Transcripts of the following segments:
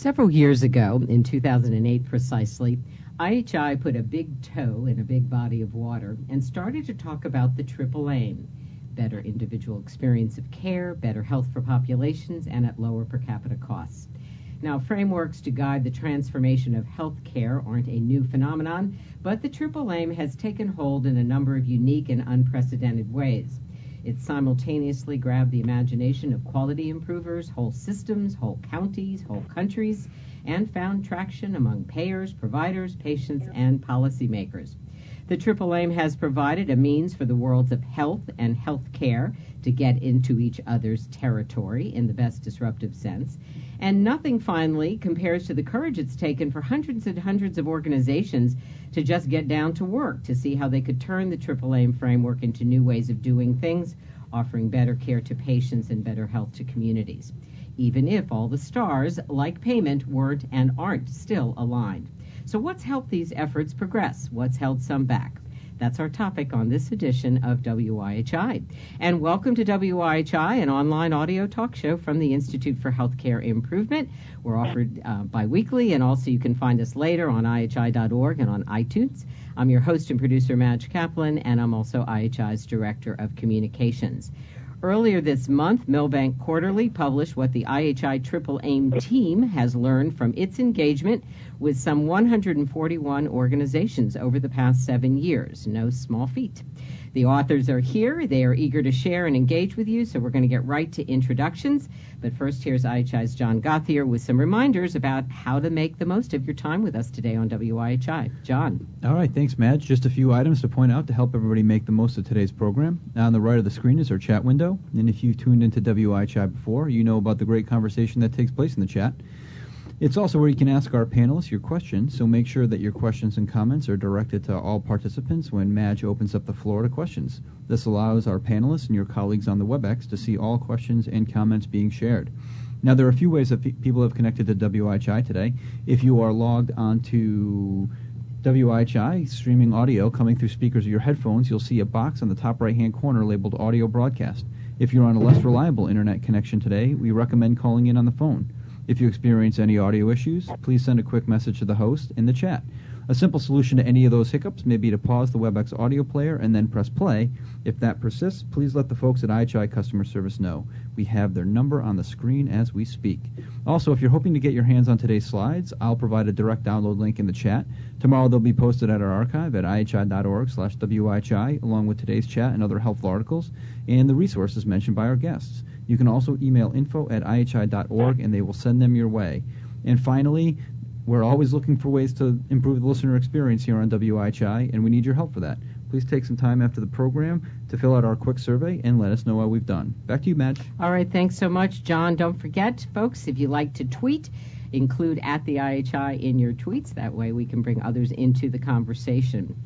Several years ago, in 2008 precisely, IHI put a big toe in a big body of water and started to talk about the triple aim better individual experience of care, better health for populations, and at lower per capita costs. Now, frameworks to guide the transformation of health care aren't a new phenomenon, but the triple aim has taken hold in a number of unique and unprecedented ways. It simultaneously grabbed the imagination of quality improvers, whole systems, whole counties, whole countries, and found traction among payers, providers, patients, and policymakers. The Triple Aim has provided a means for the worlds of health and health care to get into each other's territory in the best disruptive sense. And nothing, finally, compares to the courage it's taken for hundreds and hundreds of organizations to just get down to work to see how they could turn the Triple Aim framework into new ways of doing things, offering better care to patients and better health to communities even if all the stars, like payment, weren't and aren't still aligned. So, what's helped these efforts progress? What's held some back? That's our topic on this edition of WIHI. And welcome to WIHI, an online audio talk show from the Institute for Healthcare Improvement. We're offered uh, and also you can find us later on IHI.org and on iTunes. I'm your host and producer, Madge Kaplan, and I'm also IHI's Director of Communications. Earlier this month, Milbank Quarterly published what the IHI Triple AIM team has learned from its engagement with some 141 organizations over the past seven years. No small feat. The authors are here. They are eager to share and engage with you, so we're going to get right to introductions. But first, here's IHI's John Gothier with some reminders about how to make the most of your time with us today on WIHI. John. All right, thanks, Madge. Just a few items to point out to help everybody make the most of today's program. Now, on the right of the screen is our chat window, and if you've tuned into WIHI before, you know about the great conversation that takes place in the chat. It's also where you can ask our panelists your questions, so make sure that your questions and comments are directed to all participants when Madge opens up the floor to questions. This allows our panelists and your colleagues on the WebEx to see all questions and comments being shared. Now, there are a few ways that people have connected to WIHI today. If you are logged onto WIHI streaming audio coming through speakers of your headphones, you'll see a box on the top right hand corner labeled Audio Broadcast. If you're on a less reliable internet connection today, we recommend calling in on the phone. If you experience any audio issues, please send a quick message to the host in the chat. A simple solution to any of those hiccups may be to pause the WebEx audio player and then press play. If that persists, please let the folks at IHI Customer Service know. We have their number on the screen as we speak. Also, if you're hoping to get your hands on today's slides, I'll provide a direct download link in the chat. Tomorrow they'll be posted at our archive at ihi.org slash WIHI, along with today's chat and other helpful articles, and the resources mentioned by our guests. You can also email info at ihi.org and they will send them your way. And finally, we're always looking for ways to improve the listener experience here on WIHI, and we need your help for that. Please take some time after the program to fill out our quick survey and let us know how we've done. Back to you, Madge. All right, thanks so much, John. Don't forget, folks, if you like to tweet, include at the IHI in your tweets. That way we can bring others into the conversation.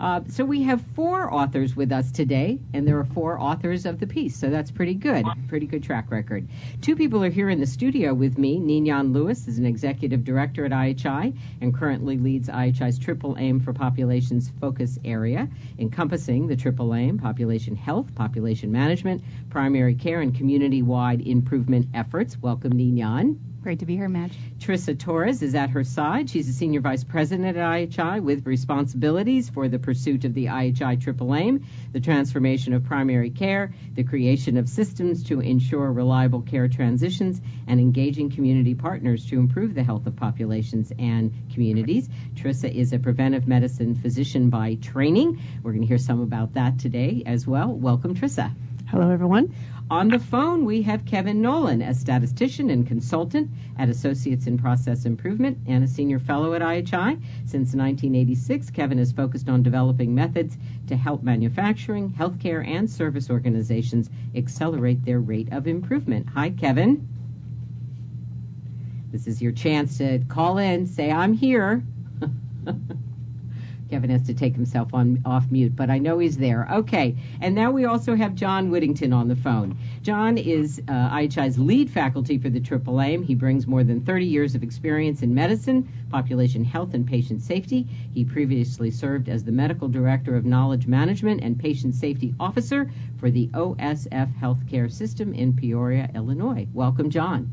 Uh, so we have four authors with us today, and there are four authors of the piece, so that's pretty good, pretty good track record. Two people are here in the studio with me. Ninon Lewis is an executive director at IHI and currently leads IHI's Triple Aim for Populations focus area, encompassing the Triple Aim, population health, population management, primary care, and community-wide improvement efforts. Welcome, Ninon. Great to be here, Madge. Trissa Torres is at her side. She's a senior vice president at IHI with responsibilities for the pursuit of the IHI Triple Aim, the transformation of primary care, the creation of systems to ensure reliable care transitions, and engaging community partners to improve the health of populations and communities. Trissa is a preventive medicine physician by training. We're going to hear some about that today as well. Welcome, Trissa. Hello, everyone. On the phone, we have Kevin Nolan, a statistician and consultant at Associates in Process Improvement and a senior fellow at IHI. Since 1986, Kevin has focused on developing methods to help manufacturing, healthcare, and service organizations accelerate their rate of improvement. Hi, Kevin. This is your chance to call in, say, I'm here. Kevin has to take himself on off mute, but I know he's there. Okay, and now we also have John Whittington on the phone. John is uh, IHI's lead faculty for the Triple Aim. He brings more than 30 years of experience in medicine, population health, and patient safety. He previously served as the medical director of knowledge management and patient safety officer for the OSF healthcare system in Peoria, Illinois. Welcome, John.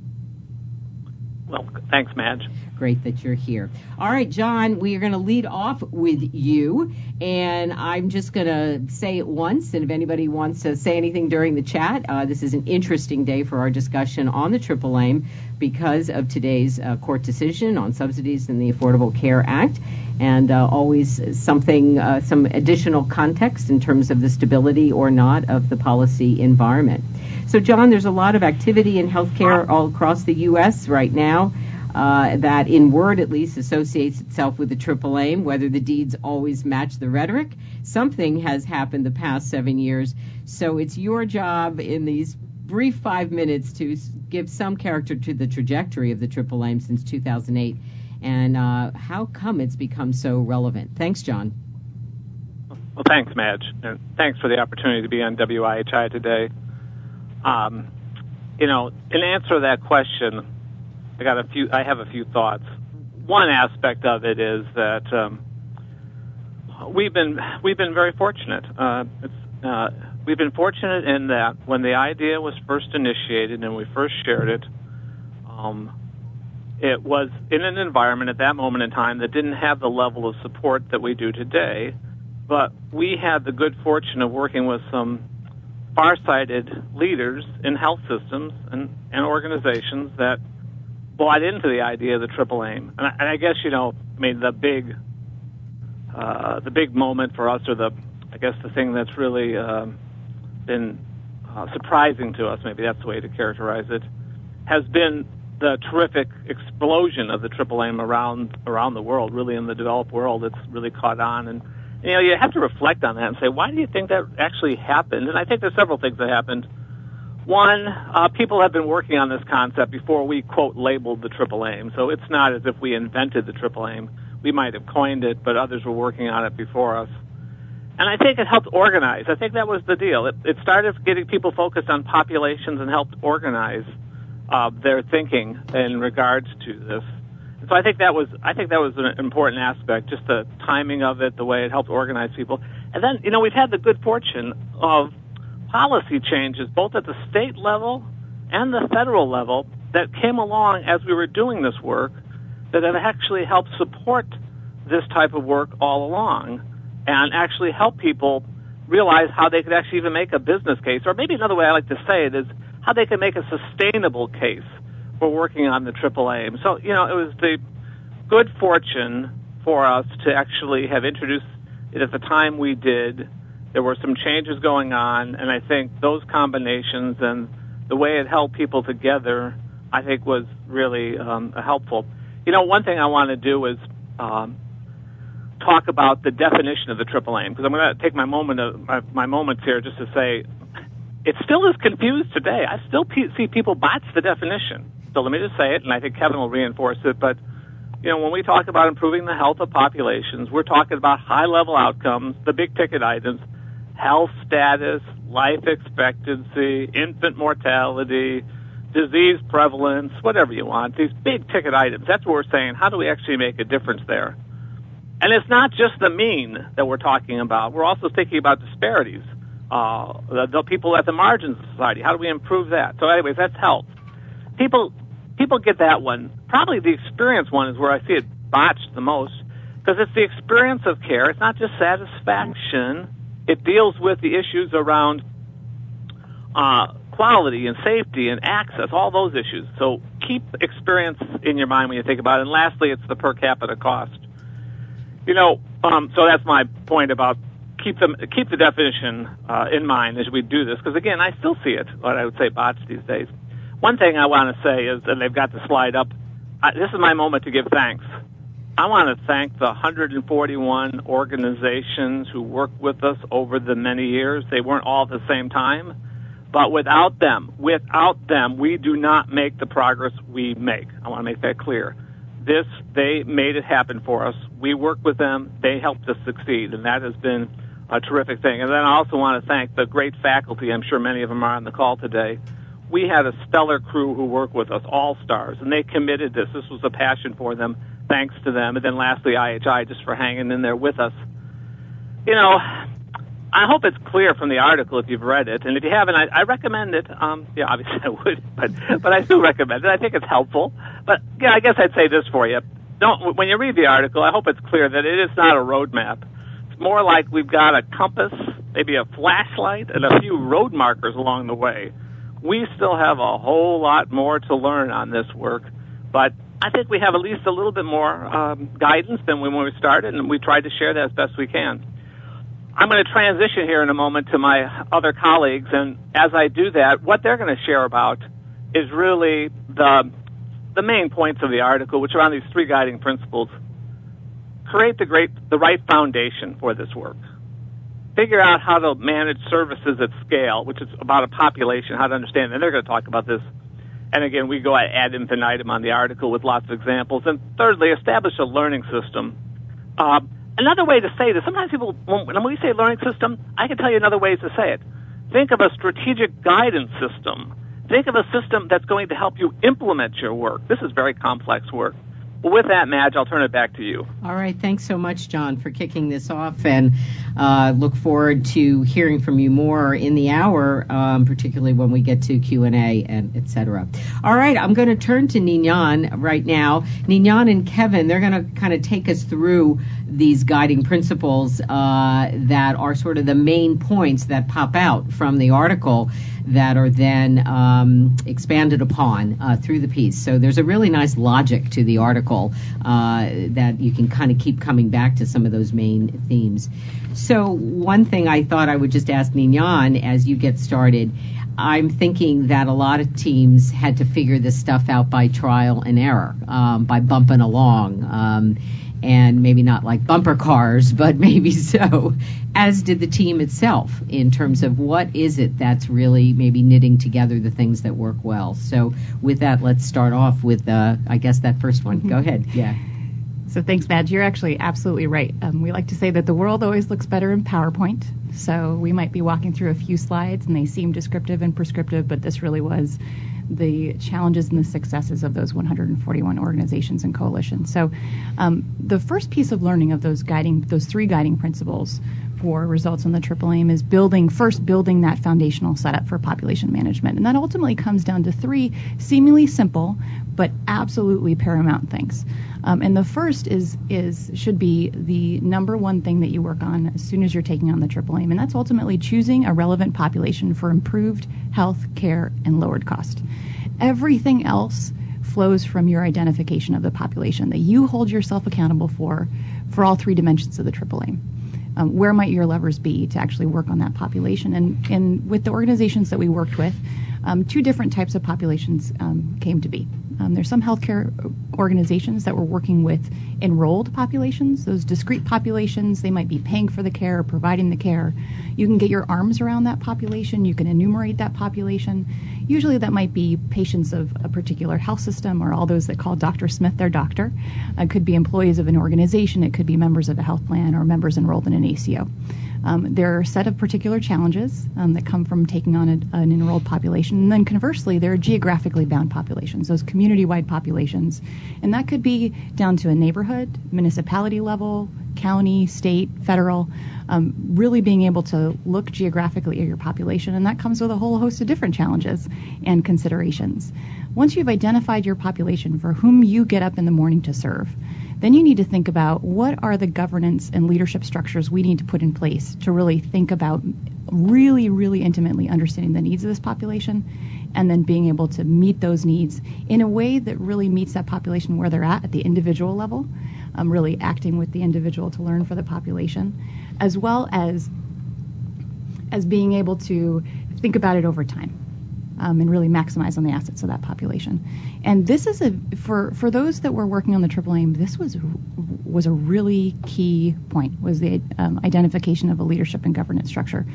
Well, thanks, Madge. Great that you're here. All right, John, we are going to lead off with you, and I'm just going to say it once. And if anybody wants to say anything during the chat, uh, this is an interesting day for our discussion on the Triple Aim because of today's uh, court decision on subsidies in the Affordable Care Act, and uh, always something, uh, some additional context in terms of the stability or not of the policy environment. So, John, there's a lot of activity in healthcare all across the U.S. right now uh, that, in word at least, associates itself with the triple aim, whether the deeds always match the rhetoric. Something has happened the past seven years. So it's your job in these brief five minutes to give some character to the trajectory of the triple aim since 2008 and uh, how come it's become so relevant. Thanks, John. Well, thanks, Madge, and thanks for the opportunity to be on WIHI today. Um, you know, in answer to that question, I got a few. I have a few thoughts. One aspect of it is that um, we've been we've been very fortunate. Uh, uh, we've been fortunate in that when the idea was first initiated and we first shared it, um, it was in an environment at that moment in time that didn't have the level of support that we do today. But we had the good fortune of working with some far-sighted leaders in health systems and, and organizations that bought into the idea of the triple aim. And I, and I guess you know, I mean, the big, uh, the big moment for us, or the, I guess the thing that's really uh, been uh, surprising to us, maybe that's the way to characterize it, has been the terrific explosion of the triple aim around around the world. Really, in the developed world, it's really caught on, and you know, you have to reflect on that and say, why do you think that actually happened? And I think there's several things that happened. One, uh, people have been working on this concept before we, quote, labeled the triple aim. So it's not as if we invented the triple aim. We might have coined it, but others were working on it before us. And I think it helped organize. I think that was the deal. It, it started getting people focused on populations and helped organize uh, their thinking in regards to this. So I think that was I think that was an important aspect, just the timing of it, the way it helped organize people. And then, you know, we've had the good fortune of policy changes, both at the state level and the federal level, that came along as we were doing this work that have actually helped support this type of work all along and actually help people realize how they could actually even make a business case. Or maybe another way I like to say it is how they can make a sustainable case for working on the triple aim. So, you know, it was the good fortune for us to actually have introduced it at the time we did there were some changes going on, and I think those combinations and the way it held people together, I think, was really um, helpful. You know, one thing I want to do is um, talk about the definition of the triple aim because I'm going to take my moment of my, my moments here just to say it still is confused today. I still pe- see people botch the definition. So let me just say it, and I think Kevin will reinforce it. But you know, when we talk about improving the health of populations, we're talking about high level outcomes, the big ticket items health status, life expectancy, infant mortality, disease prevalence, whatever you want, these big ticket items. That's what we're saying. How do we actually make a difference there? And it's not just the mean that we're talking about. We're also thinking about disparities. Uh, the, the people at the margins of society. How do we improve that? So, anyways, that's health. People, people get that one. Probably the experience one is where I see it botched the most because it's the experience of care. It's not just satisfaction it deals with the issues around uh, quality and safety and access, all those issues. So keep experience in your mind when you think about it. And lastly, it's the per capita cost. You know, um, so that's my point about keep them keep the definition uh, in mind as we do this, because again, I still see it. What I would say botched these days. One thing I want to say is, and they've got the slide up. I, this is my moment to give thanks I want to thank the 141 organizations who worked with us over the many years. They weren't all at the same time, but without them, without them, we do not make the progress we make. I want to make that clear. This, they made it happen for us. We worked with them. They helped us succeed, and that has been a terrific thing. And then I also want to thank the great faculty. I'm sure many of them are on the call today. We had a stellar crew who worked with us, all stars, and they committed this. This was a passion for them thanks to them. And then lastly, IHI just for hanging in there with us. You know, I hope it's clear from the article if you've read it, and if you haven't, I, I recommend it. Um, yeah, obviously I would, but but I do recommend it. I think it's helpful. But yeah, I guess I'd say this for you: don't when you read the article, I hope it's clear that it is not a roadmap. It's more like we've got a compass, maybe a flashlight, and a few road markers along the way. We still have a whole lot more to learn on this work, but I think we have at least a little bit more um, guidance than when we started, and we tried to share that as best we can. I'm going to transition here in a moment to my other colleagues, and as I do that, what they're going to share about is really the the main points of the article, which are on these three guiding principles. Create the great the right foundation for this work. Figure out how to manage services at scale, which is about a population, how to understand, and they're going to talk about this. And again, we go at ad infinitum on the article with lots of examples. And thirdly, establish a learning system. Uh, another way to say this, sometimes people, when, we say learning system, I can tell you another ways to say it. Think of a strategic guidance system. Think of a system that's going to help you implement your work. This is very complex work. Well, with that, Madge, I'll turn it back to you. All right. Thanks so much, John, for kicking this off, and uh, look forward to hearing from you more in the hour, um, particularly when we get to Q and A and etc. All right. I'm going to turn to Ninon right now. Ninon and Kevin, they're going to kind of take us through these guiding principles uh, that are sort of the main points that pop out from the article that are then um, expanded upon uh, through the piece. So there's a really nice logic to the article uh, that you can kind of keep coming back to some of those main themes. So one thing I thought I would just ask Ninon as you get started. I'm thinking that a lot of teams had to figure this stuff out by trial and error, um, by bumping along. Um, and maybe not like bumper cars, but maybe so, as did the team itself in terms of what is it that's really maybe knitting together the things that work well. So, with that, let's start off with, uh, I guess, that first one. Go ahead. Yeah. So, thanks, Madge. You're actually absolutely right. Um, we like to say that the world always looks better in PowerPoint. So, we might be walking through a few slides and they seem descriptive and prescriptive, but this really was the challenges and the successes of those 141 organizations and coalitions. So, um, the first piece of learning of those guiding, those three guiding principles for results on the triple aim is building first building that foundational setup for population management, and that ultimately comes down to three seemingly simple but absolutely paramount things. Um, and the first is is should be the number one thing that you work on as soon as you're taking on the triple aim, and that's ultimately choosing a relevant population for improved health care and lowered cost. Everything else flows from your identification of the population that you hold yourself accountable for for all three dimensions of the triple aim. Um, where might your levers be to actually work on that population? And, and with the organizations that we worked with, um, two different types of populations um, came to be. Um, there's some healthcare organizations that were working with enrolled populations, those discrete populations. They might be paying for the care or providing the care. You can get your arms around that population. You can enumerate that population. Usually, that might be patients of a particular health system or all those that call Dr. Smith their doctor. It could be employees of an organization. It could be members of a health plan or members enrolled in an ACO. Um, there are a set of particular challenges um, that come from taking on a, an enrolled population. And then conversely, there are geographically bound populations, those community wide populations. And that could be down to a neighborhood, municipality level, county, state, federal, um, really being able to look geographically at your population. And that comes with a whole host of different challenges and considerations. Once you've identified your population for whom you get up in the morning to serve, then you need to think about what are the governance and leadership structures we need to put in place to really think about really, really intimately understanding the needs of this population and then being able to meet those needs in a way that really meets that population where they're at at the individual level, um, really acting with the individual to learn for the population, as well as as being able to think about it over time um, and really maximize on the assets of that population. And this is a for for those that were working on the triple aim. This was was a really key point was the um, identification of a leadership and governance structure.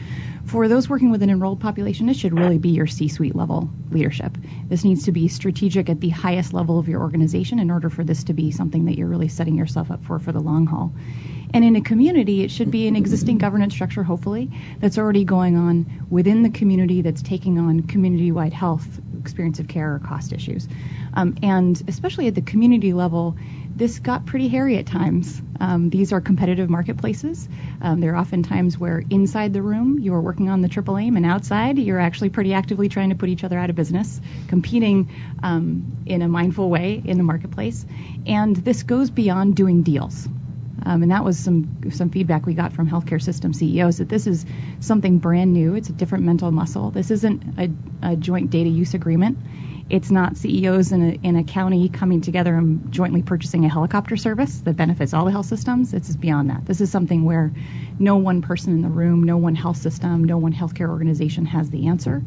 For those working with an enrolled population, this should really be your C-suite level leadership. This needs to be strategic at the highest level of your organization in order for this to be something that you're really setting yourself up for for the long haul. And in a community, it should be an existing governance structure, hopefully, that's already going on within the community that's taking on community wide health, experience of care, or cost issues. Um, and especially at the community level, this got pretty hairy at times. Um, these are competitive marketplaces. Um, there are often times where inside the room you are working on the triple aim, and outside you're actually pretty actively trying to put each other out of business, competing um, in a mindful way in the marketplace. And this goes beyond doing deals. Um, and that was some some feedback we got from healthcare system CEOs that this is something brand new. It's a different mental muscle. This isn't a, a joint data use agreement. It's not CEOs in a, in a county coming together and jointly purchasing a helicopter service that benefits all the health systems. It's beyond that. This is something where no one person in the room, no one health system, no one healthcare organization has the answer.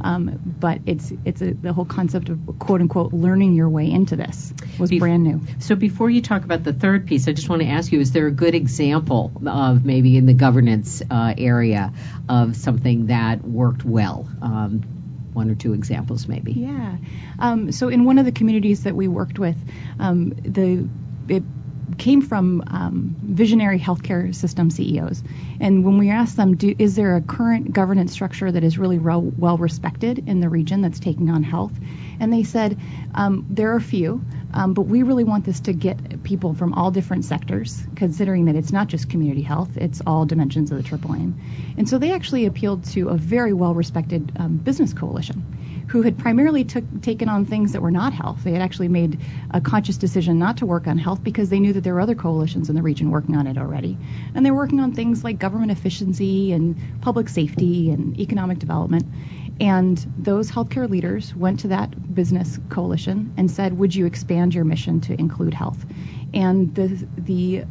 Um, but it's it's a, the whole concept of quote unquote learning your way into this was Bef- brand new. So before you talk about the third piece, I just want to ask you: Is there a good example of maybe in the governance uh, area of something that worked well? Um, one or two examples, maybe. Yeah. Um, so in one of the communities that we worked with, um, the it came from um, visionary healthcare system CEOs. And when we asked them, do, is there a current governance structure that is really well, well respected in the region that's taking on health? And they said, um, there are a few, um, but we really want this to get people from all different sectors, considering that it's not just community health, it's all dimensions of the triple aim. And so they actually appealed to a very well respected um, business coalition who had primarily took, taken on things that were not health. They had actually made a conscious decision not to work on health because they knew that there were other coalitions in the region working on it already. And they were working on things like government efficiency and public safety and economic development. And those healthcare leaders went to that business coalition and said, Would you expand your mission to include health? And the, the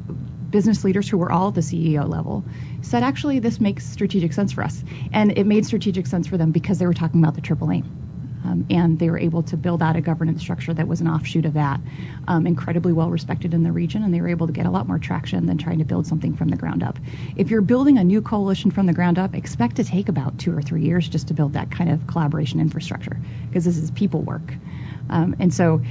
business leaders who were all at the CEO level said, Actually, this makes strategic sense for us. And it made strategic sense for them because they were talking about the triple aim. Um, and they were able to build out a governance structure that was an offshoot of that, um, incredibly well respected in the region, and they were able to get a lot more traction than trying to build something from the ground up. If you're building a new coalition from the ground up, expect to take about two or three years just to build that kind of collaboration infrastructure, because this is people work. Um, and so,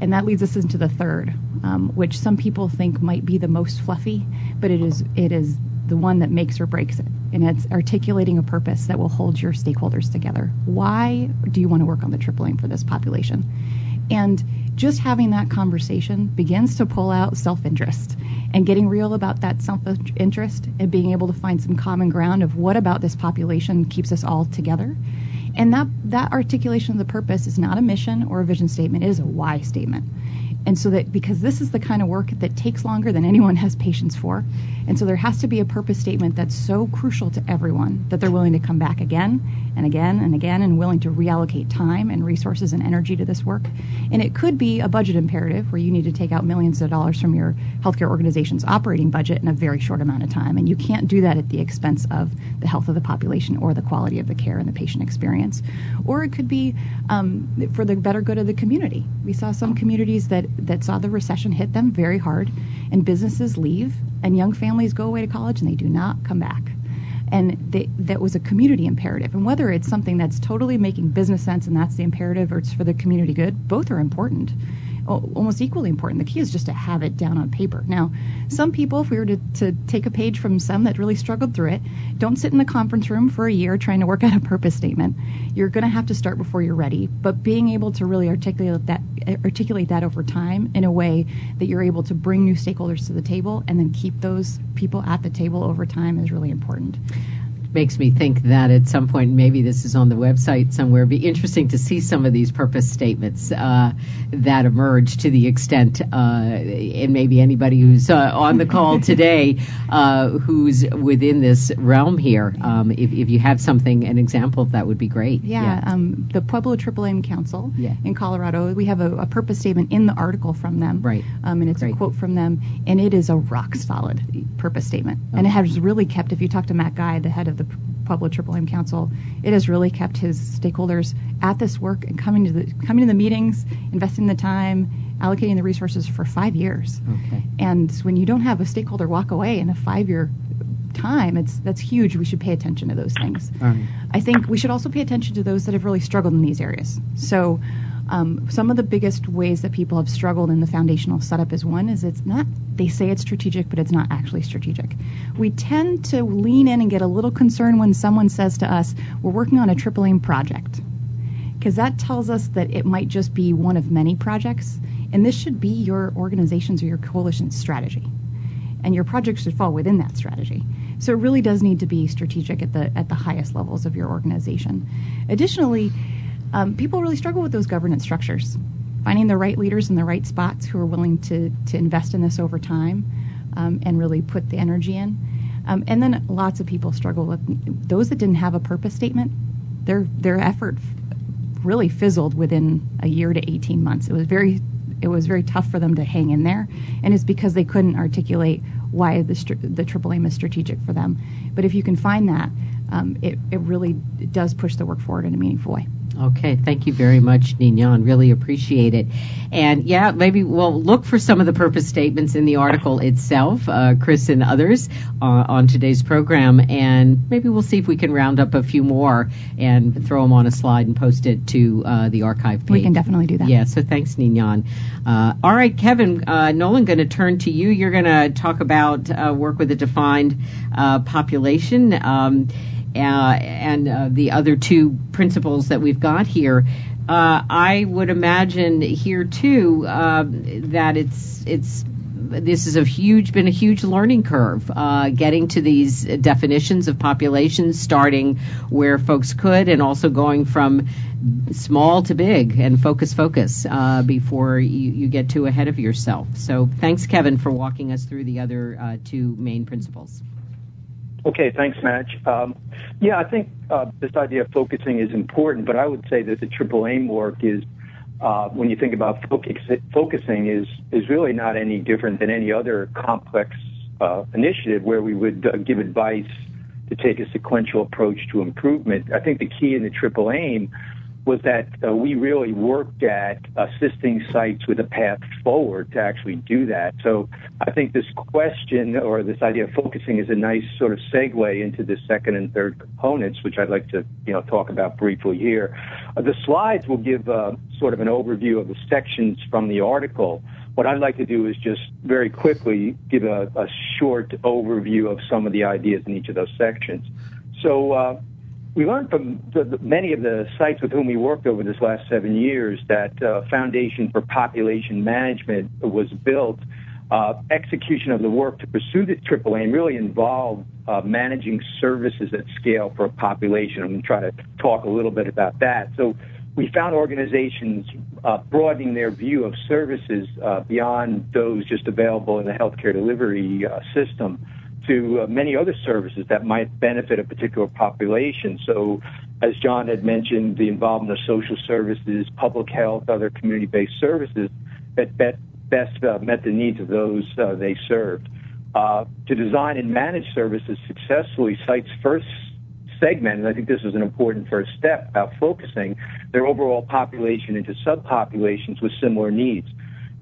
and that leads us into the third, um, which some people think might be the most fluffy, but it is it is the one that makes or breaks it. And it's articulating a purpose that will hold your stakeholders together. Why do you want to work on the triple for this population? And just having that conversation begins to pull out self interest and getting real about that self interest and being able to find some common ground of what about this population keeps us all together. And that, that articulation of the purpose is not a mission or a vision statement, it is a why statement. And so that because this is the kind of work that takes longer than anyone has patience for, and so there has to be a purpose statement that's so crucial to everyone that they're willing to come back again and again and again and willing to reallocate time and resources and energy to this work. And it could be a budget imperative where you need to take out millions of dollars from your healthcare organization's operating budget in a very short amount of time. And you can't do that at the expense of the health of the population or the quality of the care and the patient experience. Or it could be um, for the better good of the community. We saw some communities that, that saw the recession hit them very hard, and businesses leave, and young families go away to college and they do not come back and they, that was a community imperative. And whether it's something that's totally making business sense and that's the imperative, or it's for the community good, both are important, almost equally important. The key is just to have it down on paper. Now, some people, if we were to, to take a page from some that really struggled through it, don't sit in the conference room for a year trying to work out a purpose statement. You're going to have to start before you're ready. But being able to really articulate that, articulate that over time in a way that you're able to bring new stakeholders to the table and then keep those people at the table over time is really important makes me think that at some point, maybe this is on the website somewhere, it'd be interesting to see some of these purpose statements uh, that emerge to the extent, uh, and maybe anybody who's uh, on the call today uh, who's within this realm here, um, if, if, you have something, an example of that would be great. Yeah, yeah. Um, the Pueblo Triple Aim Council yeah. in Colorado, we have a, a, purpose statement in the article from them. Right. Um, and it's great. a quote from them, and it is a rock solid purpose statement. Okay. And it has really kept, if you talk to Matt Guy, the head of the Pueblo Triple Aim Council, it has really kept his stakeholders at this work and coming to the coming to the meetings, investing the time, allocating the resources for five years. Okay. And when you don't have a stakeholder walk away in a five-year time, it's that's huge. We should pay attention to those things. Right. I think we should also pay attention to those that have really struggled in these areas. So Um, some of the biggest ways that people have struggled in the foundational setup is one is it's not they say it's strategic, but it's not actually strategic. We tend to lean in and get a little concerned when someone says to us, "We're working on a triple aim project," because that tells us that it might just be one of many projects, and this should be your organization's or your coalition's strategy, and your project should fall within that strategy. So it really does need to be strategic at the at the highest levels of your organization. Additionally, um, people really struggle with those governance structures. Finding the right leaders in the right spots who are willing to to invest in this over time um, and really put the energy in. Um, and then lots of people struggle with those that didn't have a purpose statement. Their their effort really fizzled within a year to 18 months. It was very it was very tough for them to hang in there, and it's because they couldn't articulate why the the triple is strategic for them. But if you can find that, um, it it really does push the work forward in a meaningful way. Okay, thank you very much, Ninon. Really appreciate it. And yeah, maybe we'll look for some of the purpose statements in the article itself, uh, Chris and others, uh, on today's program, and maybe we'll see if we can round up a few more and throw them on a slide and post it to uh, the archive page. We can definitely do that. Yeah, so thanks, Ninon. Uh, all right, Kevin, uh, Nolan, going to turn to you. You're going to talk about uh, work with a defined population. Um, uh, and uh, the other two principles that we've got here, uh, I would imagine here too um, that it's it's this is a huge been a huge learning curve uh, getting to these definitions of populations starting where folks could and also going from small to big and focus focus uh, before you, you, get too ahead of yourself. So thanks kevin for walking us through the other uh, two main principles Okay, thanks, Madge. Um, yeah, I think uh, this idea of focusing is important, but I would say that the triple aim work is, uh, when you think about focus, focusing, is is really not any different than any other complex uh, initiative where we would uh, give advice to take a sequential approach to improvement. I think the key in the triple aim was that uh, we really worked at assisting sites with a path forward to actually do that. So I think this question or this idea of focusing is a nice sort of segue into the second and third components, which I'd like to you know talk about briefly here. Uh, the slides will give uh, sort of an overview of the sections from the article. What I'd like to do is just very quickly give a, a short overview of some of the ideas in each of those sections. So uh, we learned from the, the, many of the sites with whom we worked over this last seven years that uh, foundation for population management was built. Uh, execution of the work to pursue the triple aim really involved uh, managing services at scale for a population. I'm going to try to talk a little bit about that. So we found organizations uh, broadening their view of services uh, beyond those just available in the healthcare delivery uh, system to uh, many other services that might benefit a particular population. So, as John had mentioned, the involvement of social services, public health, other community-based services that best uh, met the needs of those uh, they served. To design and manage services successfully, sites first segment, and I think this is an important first step about focusing their overall population into subpopulations with similar needs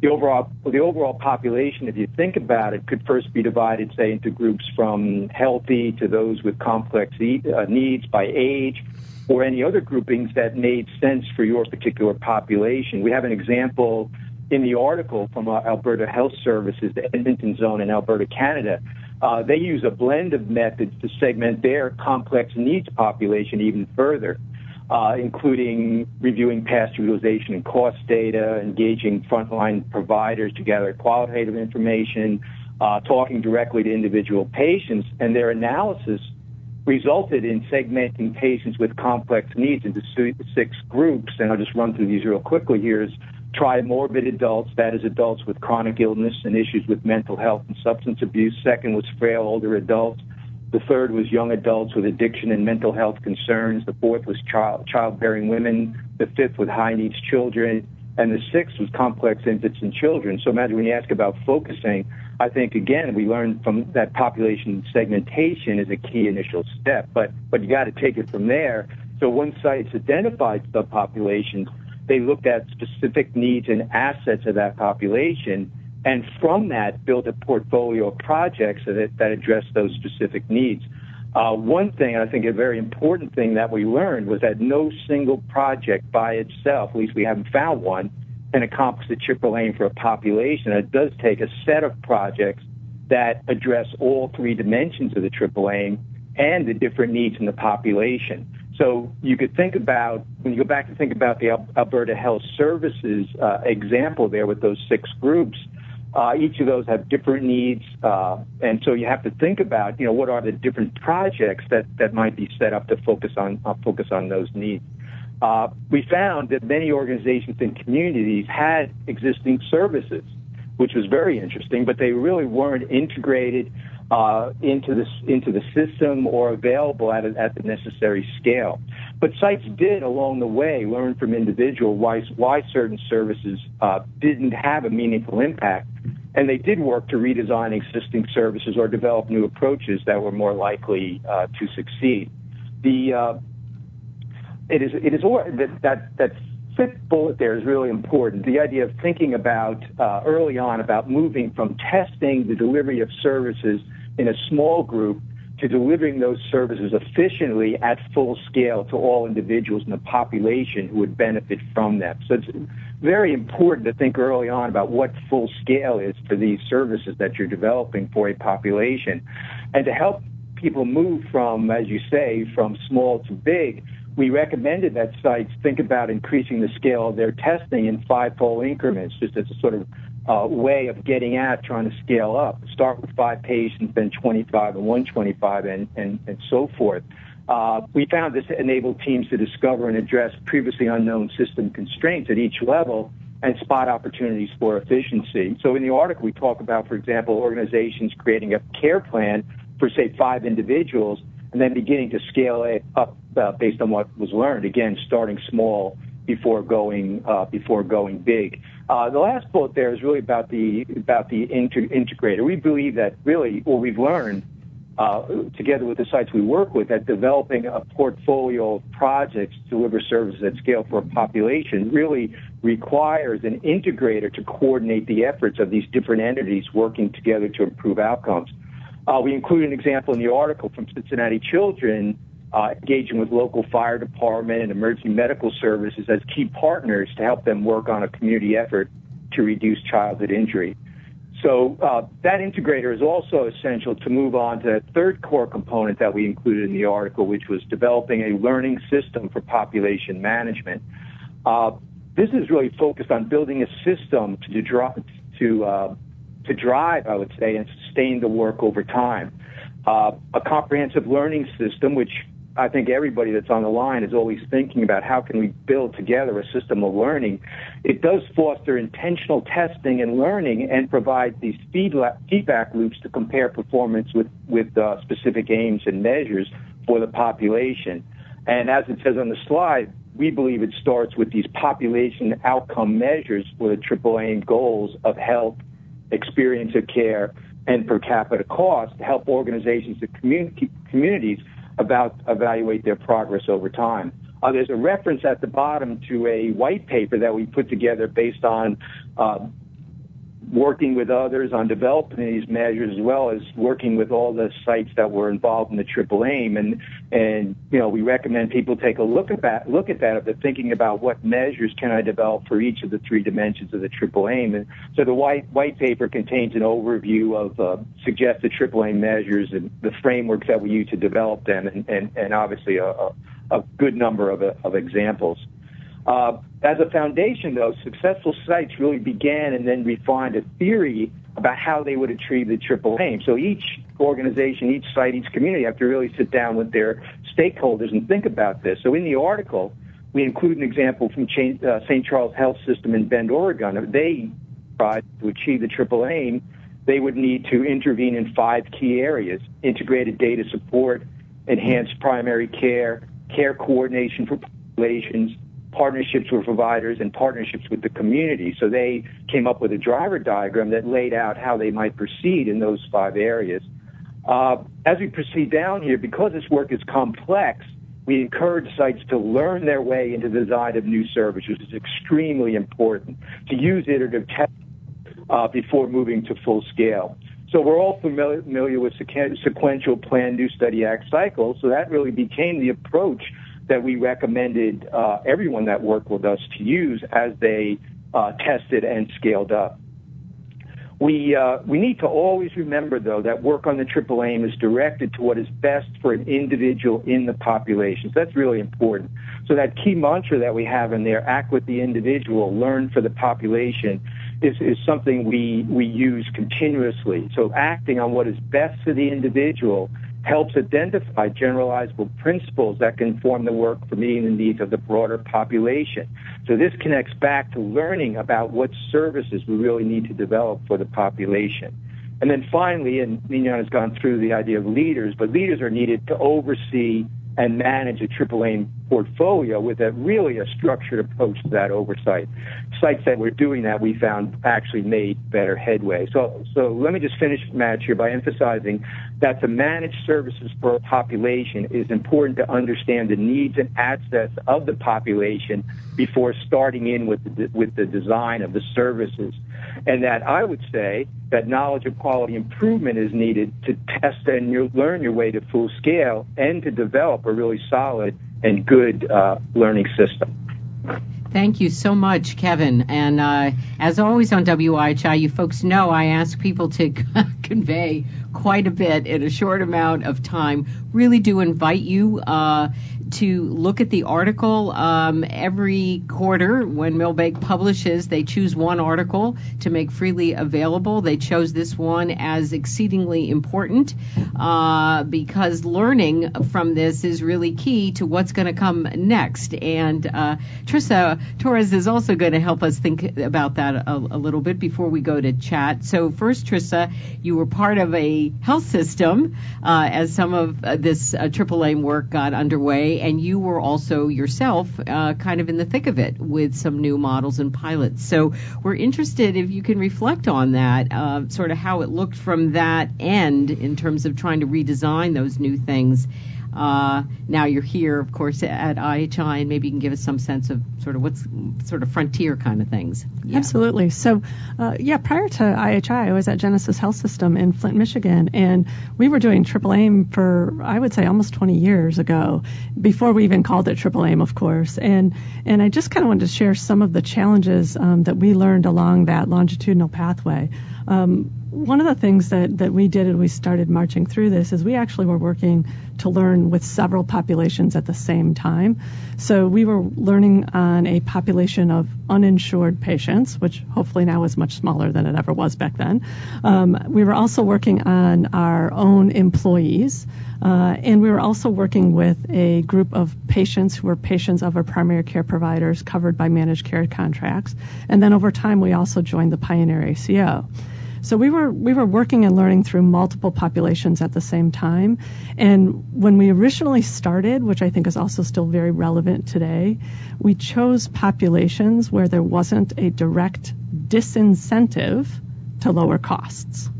the overall the overall population, if you think about it, could first be divided, say, into groups from healthy to those with complex uh, needs by age, or any other groupings that made sense for your particular population. We have an example in the article from uh, Alberta Health Services, the Edmonton Zone in Alberta, Canada. Uh, they use a blend of methods to segment their complex needs population even further uh, including reviewing past utilization and cost data, engaging frontline providers to gather qualitative information, uh, talking directly to individual patients, and their analysis resulted in segmenting patients with complex needs into six groups. And I'll just run through these real quickly here. Is trimorbid adults, that is adults with chronic illness and issues with mental health and substance abuse. Second was frail older adults the third was young adults with addiction and mental health concerns. The fourth was child, childbearing women. The fifth was high needs children. And the sixth was complex infants and children. So imagine when you ask about focusing, I think again we learned from that population segmentation is a key initial step, but but you got to take it from there. So once sites identified subpopulations, they looked at specific needs and assets of that population and from that build a portfolio of projects that, that address those specific needs. Uh, one thing, I think a very important thing that we learned was that no single project by itself, at least we haven't found one, can accomplish the triple aim for a population. It does take a set of projects that address all three dimensions of the triple aim and the different needs in the population. So you could think about, when you go back and think about the Alberta Health Services uh, example there with those six groups, uh, each of those have different needs, uh, and so you have to think about, you know, what are the different projects that, that might be set up to focus on uh, focus on those needs. Uh, we found that many organizations and communities had existing services, which was very interesting, but they really weren't integrated uh, into the into the system or available at, a, at the necessary scale. But sites did along the way learn from individual why why certain services uh, didn't have a meaningful impact, and they did work to redesign existing services or develop new approaches that were more likely uh, to succeed. The uh, it is it is that that that fifth bullet there is really important. The idea of thinking about uh, early on about moving from testing the delivery of services in a small group to delivering those services efficiently at full scale to all individuals in the population who would benefit from them. So it's very important to think early on about what full scale is for these services that you're developing for a population. And to help people move from, as you say, from small to big, we recommended that sites think about increasing the scale of their testing in five-fold increments, just as a sort of uh, way of getting at trying to scale up. Start with five patients, then 25 and 125, and, and, and so forth. Uh, we found this enabled teams to discover and address previously unknown system constraints at each level and spot opportunities for efficiency. So in the article, we talk about, for example, organizations creating a care plan for, say, five individuals and then beginning to scale it up uh, based on what was learned. Again, starting small before going uh, before going big. Uh, the last bullet there is really about the about the inter- integrator. We believe that really what we've learned uh, together with the sites we work with that developing a portfolio of projects to deliver services at scale for a population really requires an integrator to coordinate the efforts of these different entities working together to improve outcomes. Uh, we include an example in the article from Cincinnati Children engaging with local fire department and emergency medical services as key partners to help them work on a community effort to reduce childhood injury. So uh, that integrator is also essential to move on to the third core component that we included in the article, which was developing a learning system for population management. Uh, this is really focused on building a system to, to, uh, to drive, I would say, and sustain the work over time. Uh, a comprehensive learning system, which I think everybody that's on the line is always thinking about how can we build together a system of learning. It does foster intentional testing and learning and provide these feedback loops to compare performance with, with uh, specific aims and measures for the population. And as it says on the slide, we believe it starts with these population outcome measures for the triple aim goals of health, experience of care, and per capita cost to help organizations and communities about evaluate their progress over time. Uh, there's a reference at the bottom to a white paper that we put together based on uh, working with others on developing these measures as well as working with all the sites that were involved in the triple aim and and you know we recommend people take a look at that look at that if they're thinking about what measures can I develop for each of the three dimensions of the triple aim and so the white white paper contains an overview of uh, suggested triple aim measures and the frameworks that we use to develop them and and, and obviously a, a, a good number of, of examples. Uh, as a foundation, though, successful sites really began and then refined a theory about how they would achieve the triple aim. So each organization, each site, each community have to really sit down with their stakeholders and think about this. So in the article, we include an example from St. Uh, Charles Health System in Bend, Oregon. If they tried to achieve the triple aim, they would need to intervene in five key areas: integrated data support, enhanced primary care, care coordination for populations, partnerships with providers and partnerships with the community. So they came up with a driver diagram that laid out how they might proceed in those five areas. Uh, as we proceed down here, because this work is complex, we encourage sites to learn their way into the design of new services, which is extremely important, to use iterative testing uh, before moving to full scale. So we're all familiar with sequential plan, do, study, act cycles. So that really became the approach that we recommended uh, everyone that worked with us to use as they uh, tested and scaled up. We, uh, we need to always remember, though, that work on the triple aim is directed to what is best for an individual in the population. So that's really important. So that key mantra that we have in there, act with the individual, learn for the population, is, is something we, we use continuously. So acting on what is best for the individual helps identify generalizable principles that can form the work for meeting the needs of the broader population. So this connects back to learning about what services we really need to develop for the population. And then finally, and Ninon has gone through the idea of leaders, but leaders are needed to oversee and manage a triple aim portfolio with a really a structured approach to that oversight. Sites that were doing that we found actually made better headway. So so let me just finish Madge here by emphasizing that to manage services for a population is important to understand the needs and assets of the population before starting in with the, with the design of the services. And that I would say that knowledge of quality improvement is needed to test and learn your way to full scale and to develop a really solid and good uh, learning system. Thank you so much, Kevin. And uh, as always on WIHI, you folks know I ask people to convey quite a bit in a short amount of time. Really do invite you uh, to look at the article um, every quarter when Milbank publishes. They choose one article to make freely available. They chose this one as exceedingly important uh, because learning from this is really key to what's going to come next. And uh, Trissa Torres is also going to help us think about that a, a, little bit before we go to chat. So first, Trissa, you were part of a health system uh, as some of uh, this uh, aim work got underway and you were also yourself uh, kind of in the thick of it with some new models and pilots. So we're interested if you can reflect on that, uh, sort of how it looked from that end in terms of trying to redesign those new things uh, now you're here, of course, at IHI, and maybe you can give us some sense of sort of what's sort of frontier kind of things. Yeah. Absolutely. So, uh, yeah, prior to IHI, I was at Genesys Health System in Flint, Michigan, and we were doing triple aim for I would say almost 20 years ago, before we even called it triple aim, of course. And and I just kind of wanted to share some of the challenges um, that we learned along that longitudinal pathway. Um, one of the things that, that we did as we started marching through this is we actually were working to learn with several populations at the same time. So we were learning on a population of uninsured patients, which hopefully now is much smaller than it ever was back then. Um, we were also working on our own employees. Uh, and we were also working with a group of patients who were patients of our primary care providers covered by managed care contracts. And then over time, we also joined the Pioneer ACO. So we were we were working and learning through multiple populations at the same time. And when we originally started, which I think is also still very relevant today, we chose populations where there wasn't a direct disincentive to lower costs.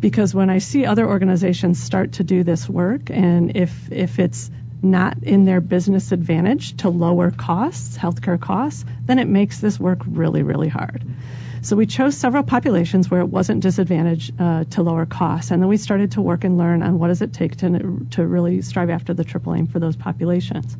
Because when I see other organizations start to do this work, and if if it's not in their business advantage to lower costs, healthcare costs, then it makes this work really, really hard. So we chose several populations where it wasn't disadvantaged uh, to lower costs, and then we started to work and learn on what does it take to to really strive after the triple aim for those populations.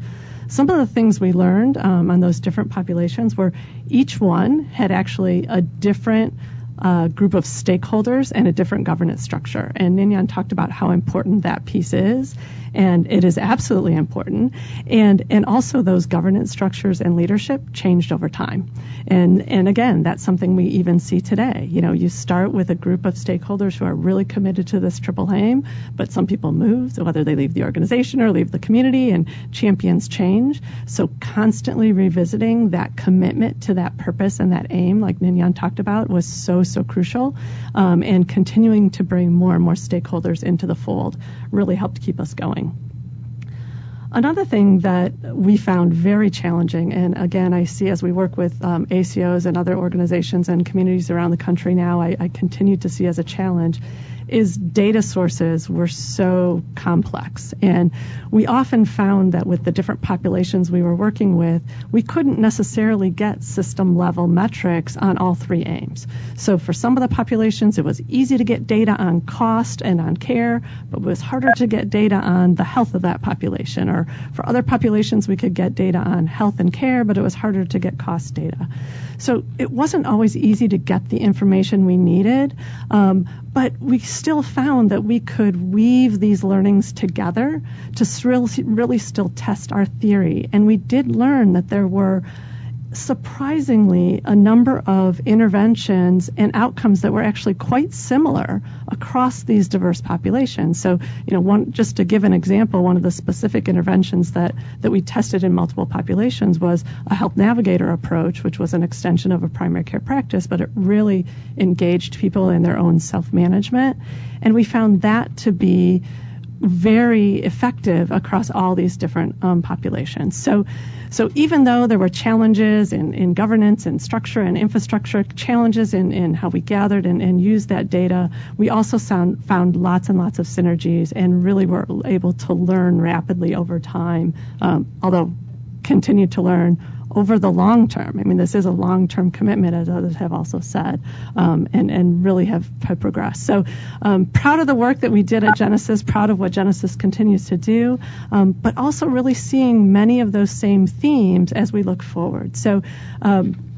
Some of the things we learned um, on those different populations were each one had actually a different uh, group of stakeholders and a different governance structure. And Ninon talked about how important that piece is and it is absolutely important. And and also those governance structures and leadership changed over time. And and again, that's something we even see today. You know, you start with a group of stakeholders who are really committed to this triple aim, but some people move, so whether they leave the organization or leave the community, and champions change. So constantly revisiting that commitment to that purpose and that aim, like Ninon talked about, was so so crucial. Um, and continuing to bring more and more stakeholders into the fold really helped keep us going. Another thing that we found very challenging, and again, I see as we work with um, ACOs and other organizations and communities around the country now, I, I continue to see as a challenge, is data sources were so complex. And we often found that with the different populations we were working with, we couldn't necessarily get system level metrics on all three aims. So for some of the populations, it was easy to get data on cost and on care, but it was harder to get data on the health of that population. Or for other populations, we could get data on health and care, but it was harder to get cost data. So it wasn't always easy to get the information we needed, um, but we still found that we could weave these learnings together to really, still test our theory. And we did learn that there were surprisingly a number of interventions and outcomes that were actually quite similar across these diverse populations. So, you know, one just to give an example, one of the specific interventions that that we tested in multiple populations was a health navigator approach, which was an extension of a primary care practice, but it really engaged people in their own self-management, and we found that to be very effective across all these different um, populations. So, so even though there were challenges in, in governance and structure and infrastructure, challenges in, in how we gathered and, and used that data, we also found, found lots and lots of synergies and really were able to learn rapidly over time, um, although continue to learn over the long term. I mean, this is a long term commitment, as others have also said, um, and, and really have, have progressed. So, um, proud of the work that we did at Genesys, proud of what Genesys continues to do, um, but also really seeing many of those same themes as we look forward. So, um,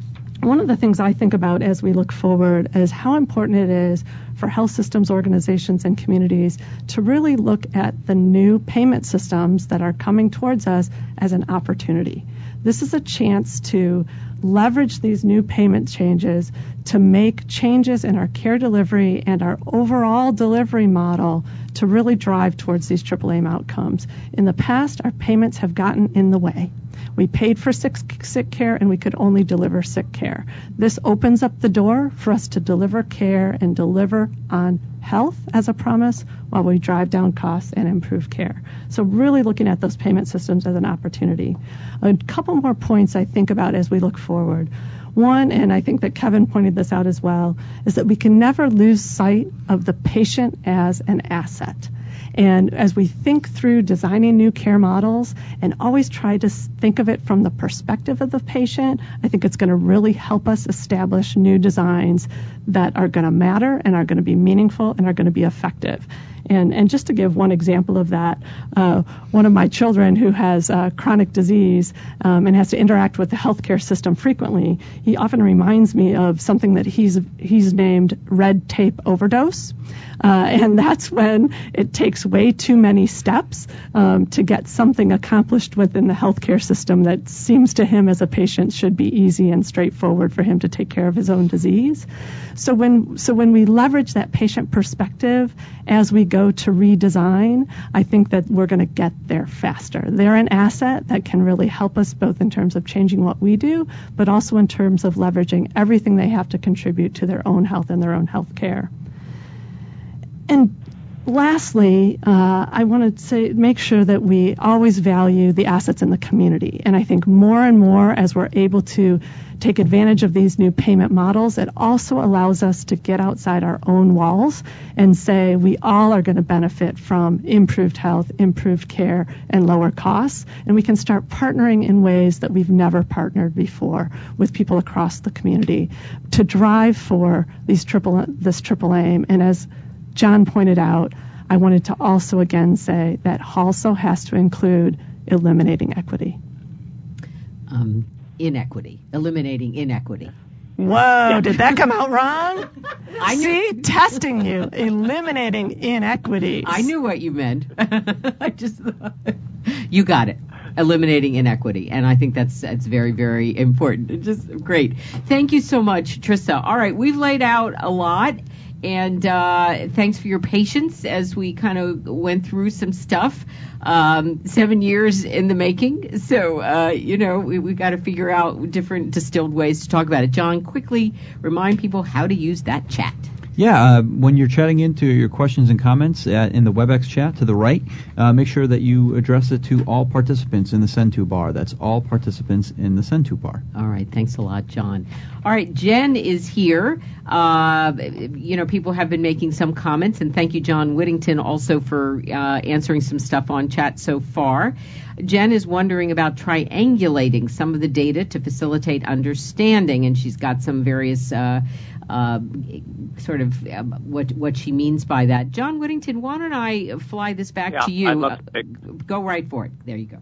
one of the things I think about as we look forward is how important it is for health systems organizations and communities to really look at the new payment systems that are coming towards us as an opportunity. This is a chance to leverage these new payment changes to make changes in our care delivery and our overall delivery model to really drive towards these triple aim outcomes. In the past, our payments have gotten in the way. We paid for sick, sick care and we could only deliver sick care. This opens up the door for us to deliver care and deliver on health as a promise while we drive down costs and improve care. So really looking at those payment systems as an opportunity. A couple more points I think about as we look forward. One, and I think that Kevin pointed this out as well, is that we can never lose sight of the patient as an asset. And as we think through designing new care models and always try to think of it from the perspective of the patient, I think it's going to really help us establish new designs that are going to matter and are going to be meaningful and are going to be effective. And, and just to give one example of that, uh, one of my children who has uh, chronic disease um, and has to interact with the healthcare system frequently, he often reminds me of something that he's he's named red tape overdose. Uh, and that's when it takes way too many steps um, to get something accomplished within the healthcare system that seems to him as a patient should be easy and straightforward for him to take care of his own disease. So when so when we leverage that patient perspective as we go to redesign, I think that we're going to get there faster. They're an asset that can really help us both in terms of changing what we do, but also in terms of leveraging everything they have to contribute to their own health and their own health care. And lastly, uh, I want to say make sure that we always value the assets in the community. And I think more and more as we're able to take advantage of these new payment models, it also allows us to get outside our own walls and say we all are going to benefit from improved health, improved care, and lower costs. And we can start partnering in ways that we've never partnered before with people across the community to drive for these triple this triple aim. And as John pointed out, I wanted to also again say that also has to include eliminating equity. Um, inequity, eliminating inequity. Whoa, did that come out wrong? I See, testing you, eliminating inequity. I knew what you meant. I just thought you got it. Eliminating inequity, and I think that's that's very very important. Just great. Thank you so much, Trissa. All right, we've laid out a lot, and uh, thanks for your patience as we kind of went through some stuff. Um, seven years in the making, so uh, you know we, we got to figure out different distilled ways to talk about it. John, quickly remind people how to use that chat. Yeah, uh, when you're chatting into your questions and comments at, in the WebEx chat to the right, uh, make sure that you address it to all participants in the Send to bar. That's all participants in the Send to bar. All right, thanks a lot, John. All right, Jen is here. Uh, you know, people have been making some comments, and thank you, John Whittington, also for uh, answering some stuff on chat so far. Jen is wondering about triangulating some of the data to facilitate understanding, and she's got some various uh, uh, sort of uh, what what she means by that. John Whittington, why don't I fly this back Yeah, to you? I'd love Uh, to take- go right for it. There you go.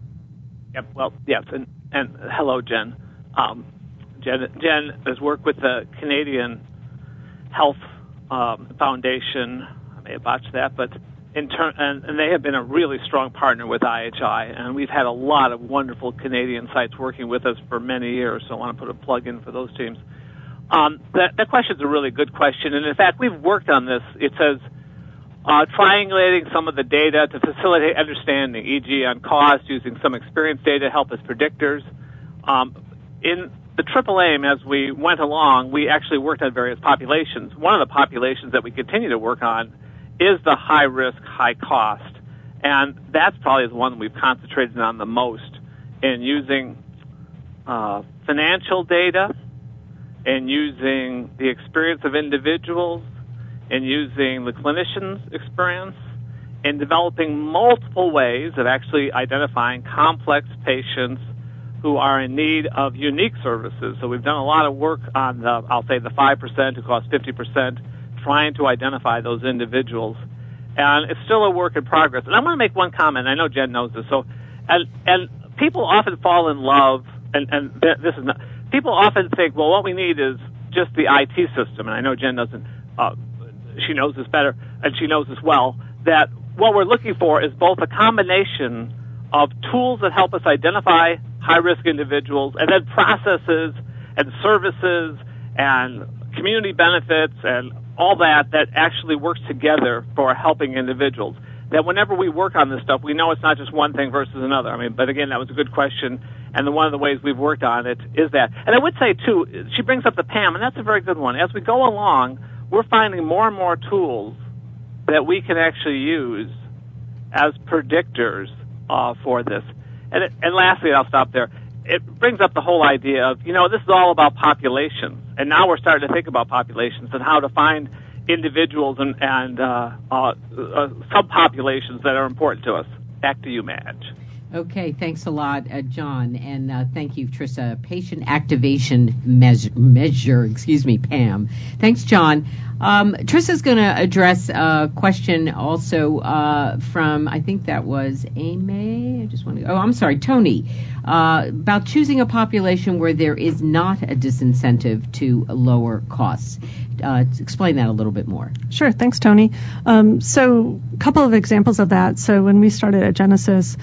Yep. Well, yes, and and hello, Jen. Um, Jen Jen has worked with the Canadian Health um, Foundation. I may have botched that, but in turn, and, and they have been a really strong partner with IHI, and we've had a lot of wonderful Canadian sites working with us for many years. So I want to put a plug in for those teams. Um, that that is a really good question, and in fact, we've worked on this. It says uh, triangulating some of the data to facilitate understanding, e.g., on cost, using some experience data to help as predictors. Um, in the triple aim, as we went along, we actually worked on various populations. One of the populations that we continue to work on is the high risk, high cost, and that's probably the one we've concentrated on the most in using uh, financial data and using the experience of individuals and using the clinician's experience and developing multiple ways of actually identifying complex patients who are in need of unique services. So we've done a lot of work on the, I'll say the 5% who cost 50%, trying to identify those individuals. And it's still a work in progress. And I want to make one comment. I know Jen knows this. So, and, and people often fall in love, and, and this is not, people often think, well, what we need is just the IT system. And I know Jen doesn't, uh, she knows this better, and she knows this well, that what we're looking for is both a combination of tools that help us identify high risk individuals and then processes and services and community benefits and all that that actually works together for helping individuals. That whenever we work on this stuff, we know it's not just one thing versus another. I mean, but again, that was a good question, and the, one of the ways we've worked on it is that. And I would say too, she brings up the PAM, and that's a very good one. As we go along, we're finding more and more tools that we can actually use as predictors uh, for this. And, it, and lastly, I'll stop there. It brings up the whole idea of, you know, this is all about populations. And now we're starting to think about populations and how to find individuals and, and uh, uh, uh, subpopulations that are important to us. Back to you, Madge. Okay, thanks a lot, uh, John, and uh, thank you, Trissa. Patient activation measure, measure, excuse me, Pam. Thanks, John. Um, Trissa's going to address a question also uh, from, I think that was Amy. I just want to. Oh, I'm sorry, Tony, uh, about choosing a population where there is not a disincentive to lower costs. Uh, explain that a little bit more. Sure. Thanks, Tony. Um, so, a couple of examples of that. So, when we started at Genesys,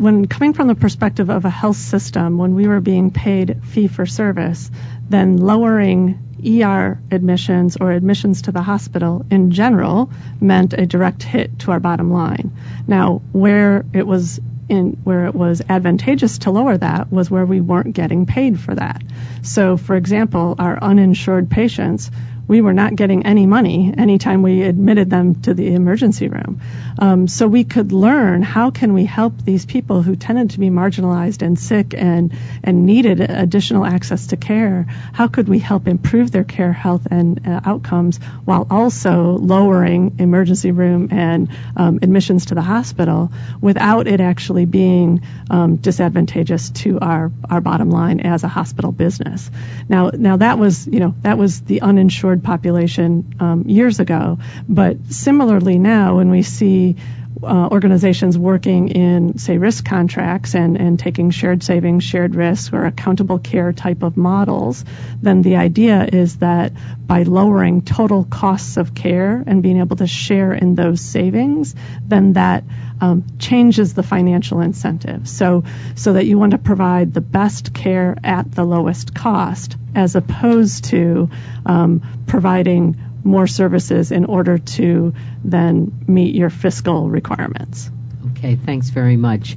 when coming from the perspective of a health system, when we were being paid fee for service, then lowering ER admissions or admissions to the hospital in general meant a direct hit to our bottom line. Now, where it was in where it was advantageous to lower that was where we weren't getting paid for that. So, for example, our uninsured patients, we were not getting any money anytime we admitted them to the emergency room. Um, so we could learn how can we help these people who tended to be marginalized and sick and and needed additional access to care. How could we help improve their care, health, and uh, outcomes while also lowering emergency room and um, admissions to the hospital without it actually being um, disadvantageous to our our bottom line as a hospital business. Now now that was you know that was the uninsured population um, years ago. But similarly now, when we see uh, organizations working in, say, risk contracts and, and taking shared savings, shared risk, or accountable care type of models, then the idea is that by lowering total costs of care and being able to share in those savings, then that um, changes the financial incentive. So, so that you want to provide the best care at the lowest cost, as opposed to um, providing more services in order to then meet your fiscal requirements. Okay, thanks very much.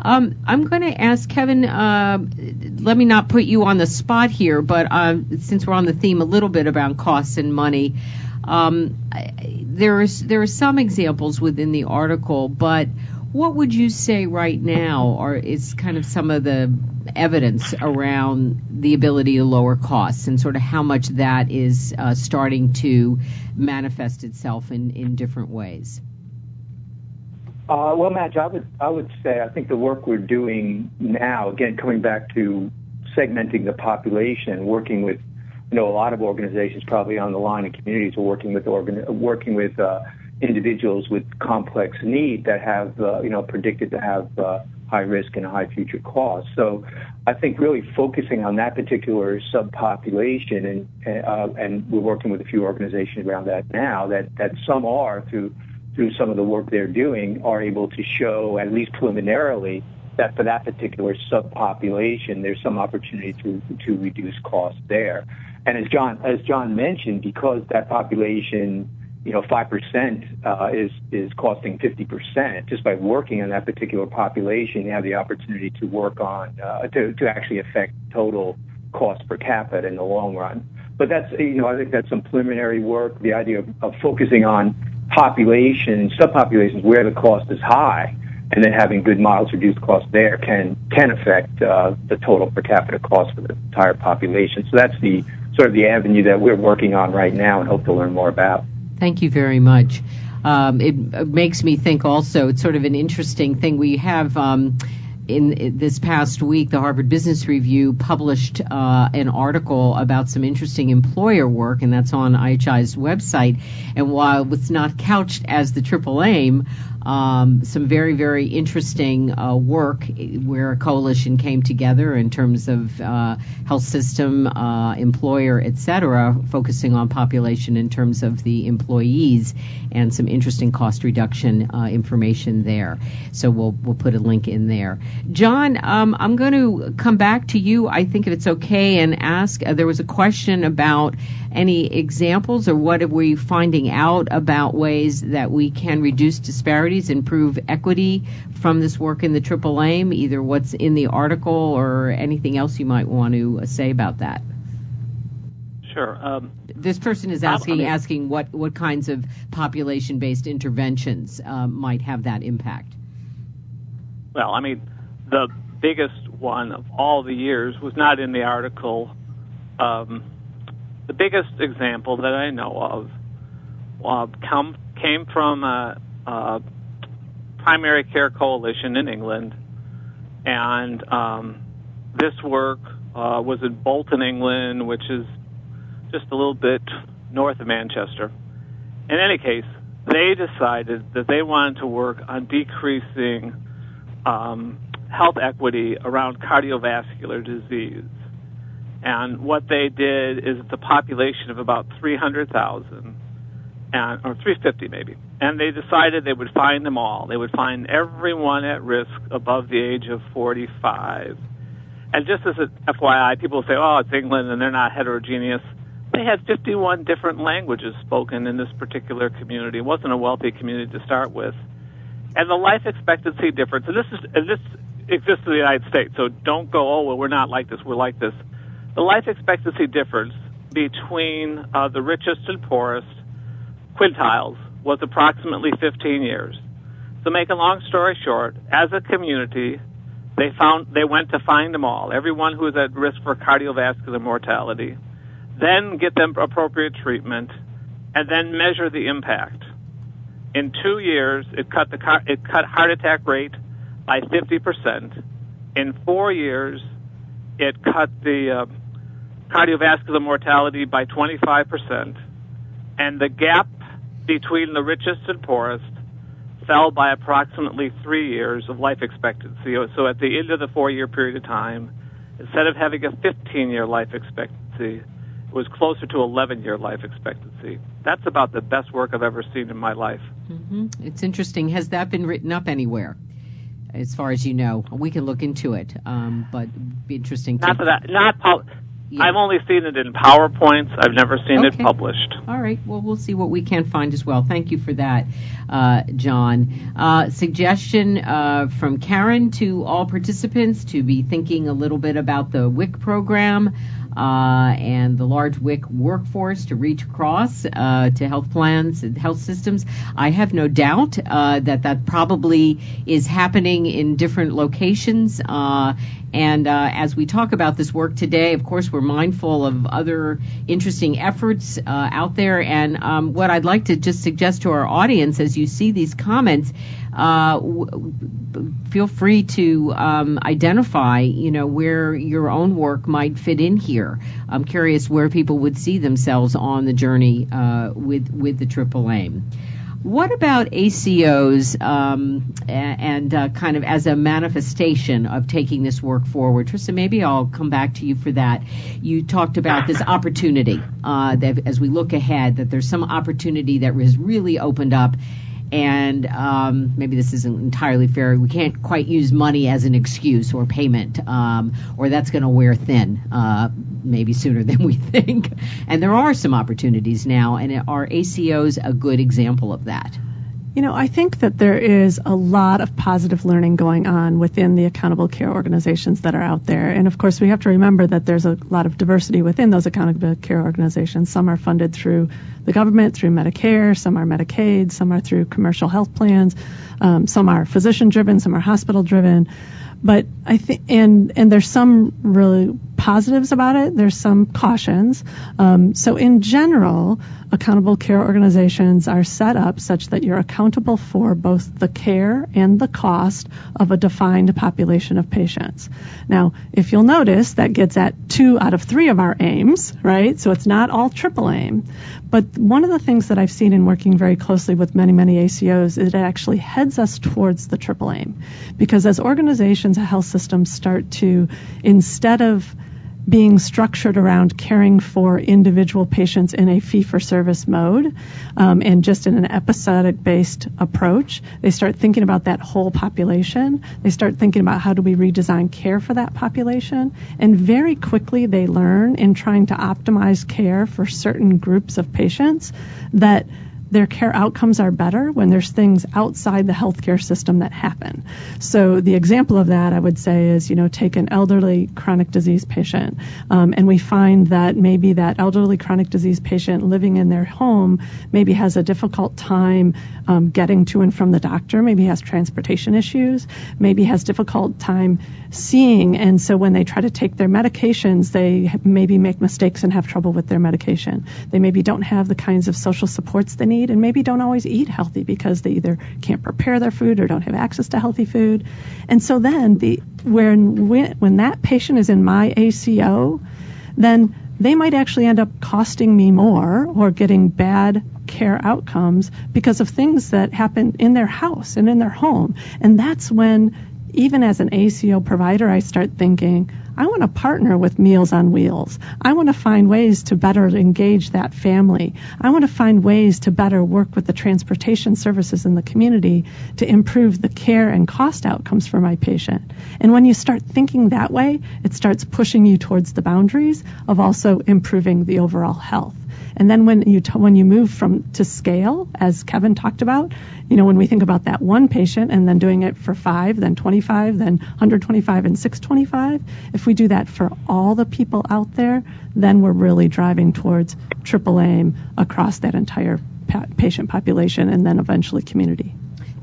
Um, I'm going to ask Kevin. Uh, let me not put you on the spot here, but uh, since we're on the theme a little bit about costs and money, Um, there is there are some examples within the article, but what would you say right now or is kind of some of the evidence around the ability to lower costs and sort of how much that is uh, starting to manifest itself in, in different ways? Uh, well, Madge, I would I would say I think the work we're doing now, again, coming back to segmenting the population, working with you know a lot of organizations probably on the line and communities are working with organ working with uh, individuals with complex need that have, uh, you know, predicted to have uh, high risk and high future costs. So I think really focusing on that particular subpopulation, and uh, and we're working with a few organizations around that now. That that some are through through some of the work they're doing are able to show at least preliminarily that for that particular subpopulation, there's some opportunity to to reduce costs there. And as John as John mentioned, because that population you know, 5% uh, is, is costing 50%. Just by working on that particular population, you have the opportunity to work on, uh, to, to actually affect total cost per capita in the long run. But that's, you know, I think that's some preliminary work. The idea of, of focusing on population, subpopulations where the cost is high, and then having good models reduce costs there can can affect uh, the total per capita cost for the entire population. So that's the sort of the avenue that we're working on right now and hope to learn more about. Thank you very much. Um, it, it, makes me think also, it's sort of an interesting thing. We have. Um, in, in this past week, the Harvard Business Review published uh, an article about some interesting employer work, and that's on IHI's website. And while it's not couched as the triple aim, um, some very, very interesting uh, work where a coalition came together in terms of uh, health system, uh, employer, et cetera, focusing on population in terms of the employees and some interesting cost reduction uh, information there. So we'll, we'll put a link in there. John, um, I'm going to come back to you, I think if it's okay, and ask uh, there was a question about any examples or what are we finding out about ways that we can reduce disparities, improve equity from this work in the Triple Aim, either what's in the article or anything else you might want to say about that? Sure. Um, this person is asking I mean, asking what, what kinds of population based interventions uh, might have that impact. Well, I mean, the biggest one of all the years was not in the article. Um, the biggest example that I know of uh, come, came from a, a, primary care coalition in England, and um, this work uh, was in Bolton, England, which is just a little bit north of Manchester. In any case, they decided that they wanted to work on decreasing um, health equity around cardiovascular disease. And what they did is it's a population of about 300,000, and or 350 maybe. And they decided they would find them all. They would find everyone at risk above the age of 45. And just as an FYI, people say, "Oh, it's England and they're not heterogeneous." They had 51 different languages spoken in this particular community. It wasn't a wealthy community to start with, and the life expectancy difference. And this is and this exists in the United States. So don't go, "Oh, well, we're not like this. We're like this." The life expectancy difference between uh, the richest and poorest quintiles was approximately 15 years. So make a long story short, as a community, they found they went to find them all, everyone who is at risk for cardiovascular mortality, then get them appropriate treatment, and then measure the impact. In two years, it cut the it cut heart attack rate by 50%. In four years, it cut the uh, cardiovascular mortality by 25%, and the gap between the richest and poorest fell by approximately three years of life expectancy. So at the end of the four year period of time, instead of having a 15 year life expectancy, it was closer to 11 year life expectancy. That's about the best work I've ever seen in my life. Mm-hmm. It's interesting. Has that been written up anywhere? As far as you know, we can look into it, um, but be interesting. Not that, not pol- yeah. I've only seen it in PowerPoints. I've never seen okay. it published. All right. Well, we'll see what we can find as well. Thank you for that, uh, John. Uh, suggestion uh, from Karen to all participants to be thinking a little bit about the WIC program. uh, and the large WIC workforce to reach across uh, to health plans and health systems. I have no doubt uh, that that probably is happening in different locations. Uh, and uh, as we talk about this work today, of course, we're mindful of other interesting efforts uh, out there. And um, what I'd like to just suggest to our audience as you see these comments, uh, w- feel free to um, identify, you know, where your own work might fit in here. I'm curious where people would see themselves on the journey uh, with with the triple aim. What about ACOs um, and uh, kind of as a manifestation of taking this work forward? Trissa, maybe I'll come back to you for that. You talked about this opportunity uh, that as we look ahead, that there's some opportunity that has really opened up and um, maybe this isn't entirely fair. We can't quite use money as an excuse or payment, um, or that's going to wear thin, uh, maybe sooner than we think. And there are some opportunities now, and are ACOs a good example of that? You know, I think that there is a lot of positive learning going on within the accountable care organizations that are out there. And of course, we have to remember that there's a lot of diversity within those accountable care organizations. Some are funded through the government, through Medicare, some are Medicaid, some are through commercial health plans, um, some are physician driven, some are hospital driven. But I think, and and there's some really positives about it. There's some cautions. Um, so in general, accountable care organizations are set up such that you're accountable for both the care and the cost of a defined population of patients. Now, if you'll notice, that gets at two out of three of our aims, right? So it's not all triple aim. But one of the things that I've seen in working very closely with many, many ACOs is it actually heads us towards the triple aim. Because as organizations health systems start to, instead of being structured around caring for individual patients in a fee for service mode um, and just in an episodic based approach. They start thinking about that whole population. They start thinking about how do we redesign care for that population. And very quickly they learn in trying to optimize care for certain groups of patients that their care outcomes are better when there's things outside the healthcare system that happen. So the example of that I would say is, you know, take an elderly chronic disease patient, um, and we find that maybe that elderly chronic disease patient living in their home maybe has a difficult time um, getting to and from the doctor, maybe has transportation issues, maybe has difficult time seeing, and so when they try to take their medications, they maybe make mistakes and have trouble with their medication. They maybe don't have the kinds of social supports they need, and maybe don't always eat healthy because they either can't prepare their food or don't have access to healthy food. And so then the when when, when that patient is in my ACO, then they might actually end up costing me more or getting bad care outcomes because of things that happen in their house and in their home. And that's when even as an ACO provider, I start thinking, I want to partner with Meals on Wheels. I want to find ways to better engage that family. I want to find ways to better work with the transportation services in the community to improve the care and cost outcomes for my patient. And when you start thinking that way, it starts pushing you towards the boundaries of also improving the overall health. And then when you t- when you move from to scale, as Kevin talked about, you know, when we think about that one patient and then doing it for five, then 25, then 125 and 625, if we do that for all the people out there, then we're really driving towards triple aim across that entire pa- patient population and then eventually community.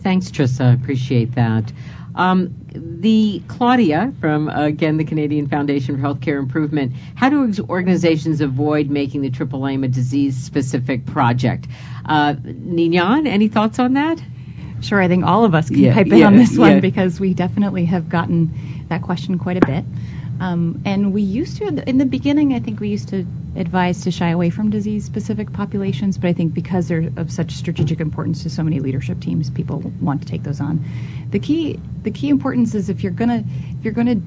Thanks, Trissa. Appreciate that. Um, the Claudia from again the Canadian Foundation for Healthcare Improvement. How do organizations avoid making the triple aim a disease-specific project? Uh, any thoughts on that? Sure, I think all of us can yeah, pipe in yeah, on this one yeah. because we definitely have gotten that question quite a bit. Um, and we used to, in the beginning, I think we used to advise to shy away from disease-specific populations, but I think because they're of such strategic importance to so many leadership teams, people want to take those on. The key, the key importance is if you're gonna, if you're gonna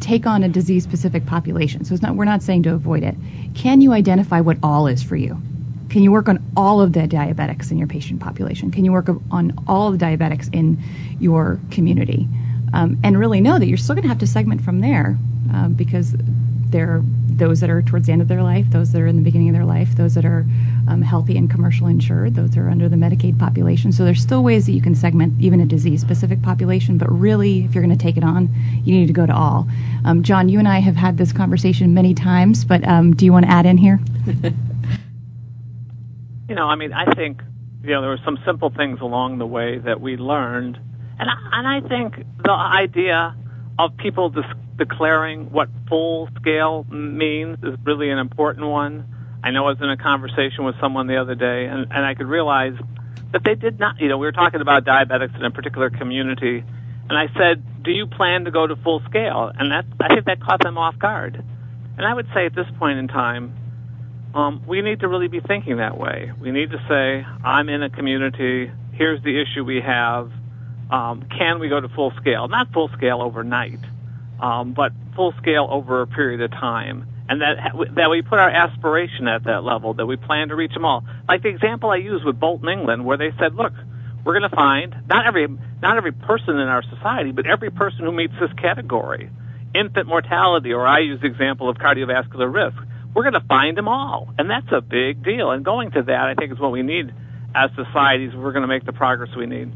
take on a disease-specific population. So it's not, we're not saying to avoid it. Can you identify what all is for you? Can you work on all of the diabetics in your patient population? Can you work on all of the diabetics in your community? Um, and really know that you're still going to have to segment from there um, because there are those that are towards the end of their life, those that are in the beginning of their life, those that are um, healthy and commercial insured, those that are under the Medicaid population. So there's still ways that you can segment even a disease-specific population, but really, if you're going to take it on, you need to go to all. Um, John, you and I have had this conversation many times, but um, do you want to add in here? you know, I mean, I think you know there were some simple things along the way that we learned, and I, and I think the idea of people dis- declaring what full scale means is really an important one. I know I was in a conversation with someone the other day, and, and I could realize that they did not. You know, we were talking about diabetics in a particular community, and I said, "Do you plan to go to full scale?" And that I think that caught them off guard. And I would say at this point in time, um, we need to really be thinking that way. We need to say, I'm in a community, here's the issue we have. Um, can we go to full scale? Not full scale overnight, um, but full scale over a period of time. And that, that we put our aspiration at that level, that we plan to reach them all. Like the example I used with Bolton, England, where they said, look, we're going to find not every, not every person in our society, but every person who meets this category. Infant mortality, or I use the example of cardiovascular risk we're going to find them all. And that's a big deal. And going to that, I think, is what we need as societies. We're going to make the progress we need.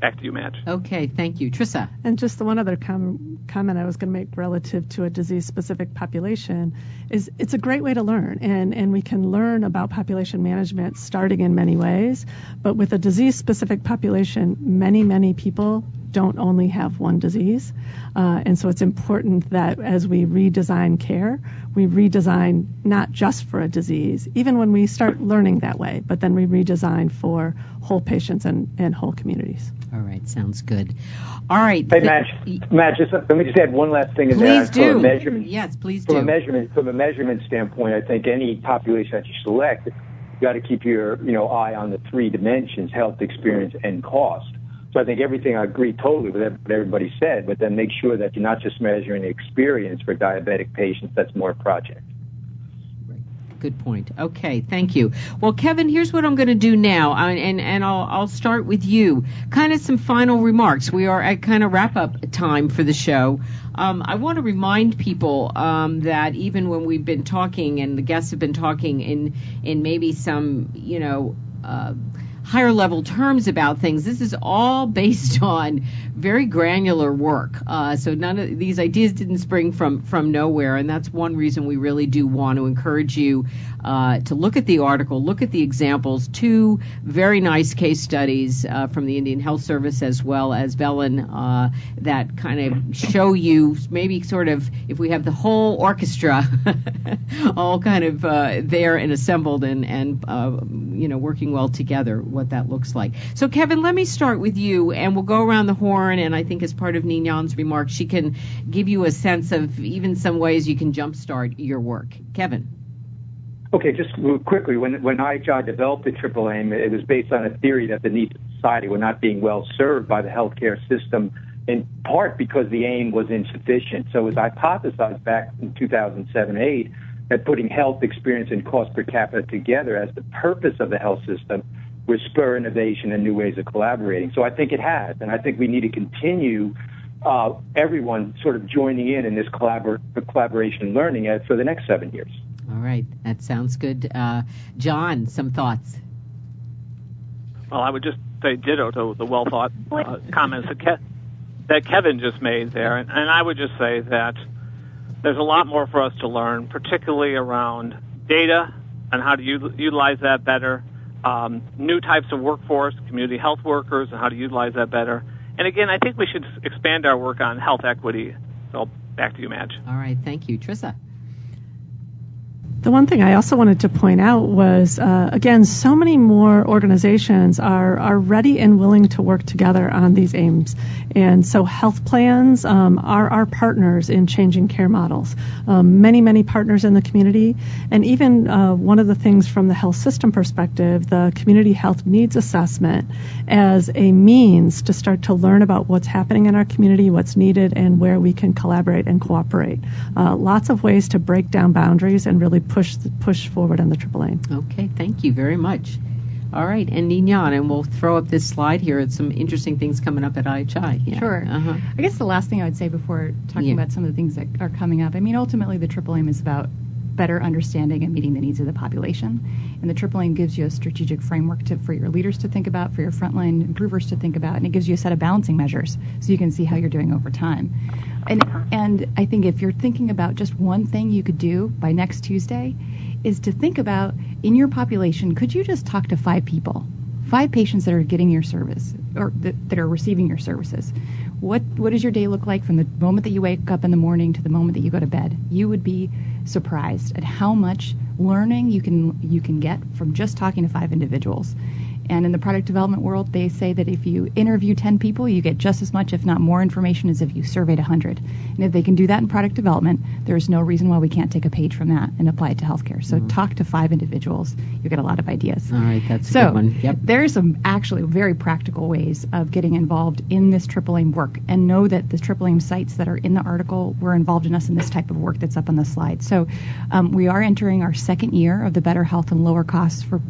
Back to you, Madge. Okay, thank you. Trissa. And just the one other com- comment I was going to make relative to a disease specific population is it's a great way to learn. And, and we can learn about population management starting in many ways. But with a disease specific population, many, many people don't only have one disease. Uh, and so it's important that as we redesign care, we redesign not just for a disease, even when we start learning that way, but then we redesign for whole patients and, and whole communities. All right, sounds good. All right. Hey, Madge, Madge just, let me just add one last thing. Please do. measurement, yes, please from do. A measurement, from a measurement standpoint, I think any population that you select, you got to keep your you know eye on the three dimensions: health, experience, and cost. So I think everything I agree totally with what everybody said, but then make sure that you're not just measuring the experience for diabetic patients. That's more project. Good point. Okay, thank you. Well, Kevin, here's what I'm going to do now, and and I'll I'll start with you. Kind of some final remarks. We are at kind of wrap up time for the show. Um, I want to remind people um, that even when we've been talking and the guests have been talking in in maybe some you know. Uh, higher level terms about things. This is all based on very granular work. Uh, so none of these ideas didn't spring from from nowhere, and that's one reason we really do want to encourage you uh, to look at the article, look at the examples. Two very nice case studies uh, from the Indian Health Service as well as Bellin uh, that kind of show you maybe sort of if we have the whole orchestra all kind of uh, there and assembled and and uh, you know working well together what that looks like. So, Kevin, let me start with you, and we'll go around the horn. And I think as part of Ninon's remarks, she can give you a sense of even some ways you can jumpstart your work. Kevin. Okay, just quickly, when when IHI developed the triple aim, it was based on a theory that the needs of society were not being well served by the healthcare system, in part because the aim was insufficient. So it was hypothesized back in 2007-8 that putting health experience and cost per capita together as the purpose of the health system would spur innovation and new ways of collaborating. So I think it has, and I think we need to continue uh, everyone sort of joining in in this collabor- collaboration and learning for the next seven years. All right, that sounds good. Uh, John, some thoughts? Well, I would just say ditto to the well thought uh, comments that, Ke- that Kevin just made there, and, and I would just say that there's a lot more for us to learn, particularly around data and how to u- utilize that better um, new types of workforce, community health workers, and how to utilize that better. And again, I think we should expand our work on health equity. So back to you, Madge. All right, thank you, Trissa. The one thing I also wanted to point out was, uh, again, so many more organizations are, are ready and willing to work together on these aims. And so health plans um, are our partners in changing care models. Um, many, many partners in the community. And even uh, one of the things from the health system perspective, the community health needs assessment as a means to start to learn about what's happening in our community, what's needed, and where we can collaborate and cooperate. Uh, lots of ways to break down boundaries and really push push forward on the AAA. Okay, thank you very much. All right, and Ninon, and we'll throw up this slide here. It's some interesting things coming up at IHI. Yeah. Sure. Uh-huh. I guess the last thing I would say before talking Yeah. about some of the things that are coming up, I mean, ultimately the Triple Aim is about better understanding and meeting the needs of the population. And the Triple Aim gives you a strategic framework to, for your leaders to think about, for your frontline improvers to think about, and it gives you a set of balancing measures so you can see how you're doing over time. And, and I think if you're thinking about just one thing you could do by next Tuesday, is to think about in your population, could you just talk to five people? Five patients that are getting your service or that, that are receiving your services. What what does your day look like from the moment that you wake up in the morning to the moment that you go to bed? You would be surprised at how much learning you can you can get from just talking to five individuals. And in the product development world, they say that if you interview 10 people, you get just as much, if not more, information as if you surveyed 100. And if they can do that in product development, there's no reason why we can't take a page from that and apply it to healthcare. So talk to five individuals, you get a lot of ideas. All right, that's a So good one. Yep. there are some actually very practical ways of getting involved in this Triple Aim work, and know that the Triple Aim sites that are in the article were involved in us in this type of work that's up on the slide. So um, we are entering our second year of the Better Health and Lower Costs for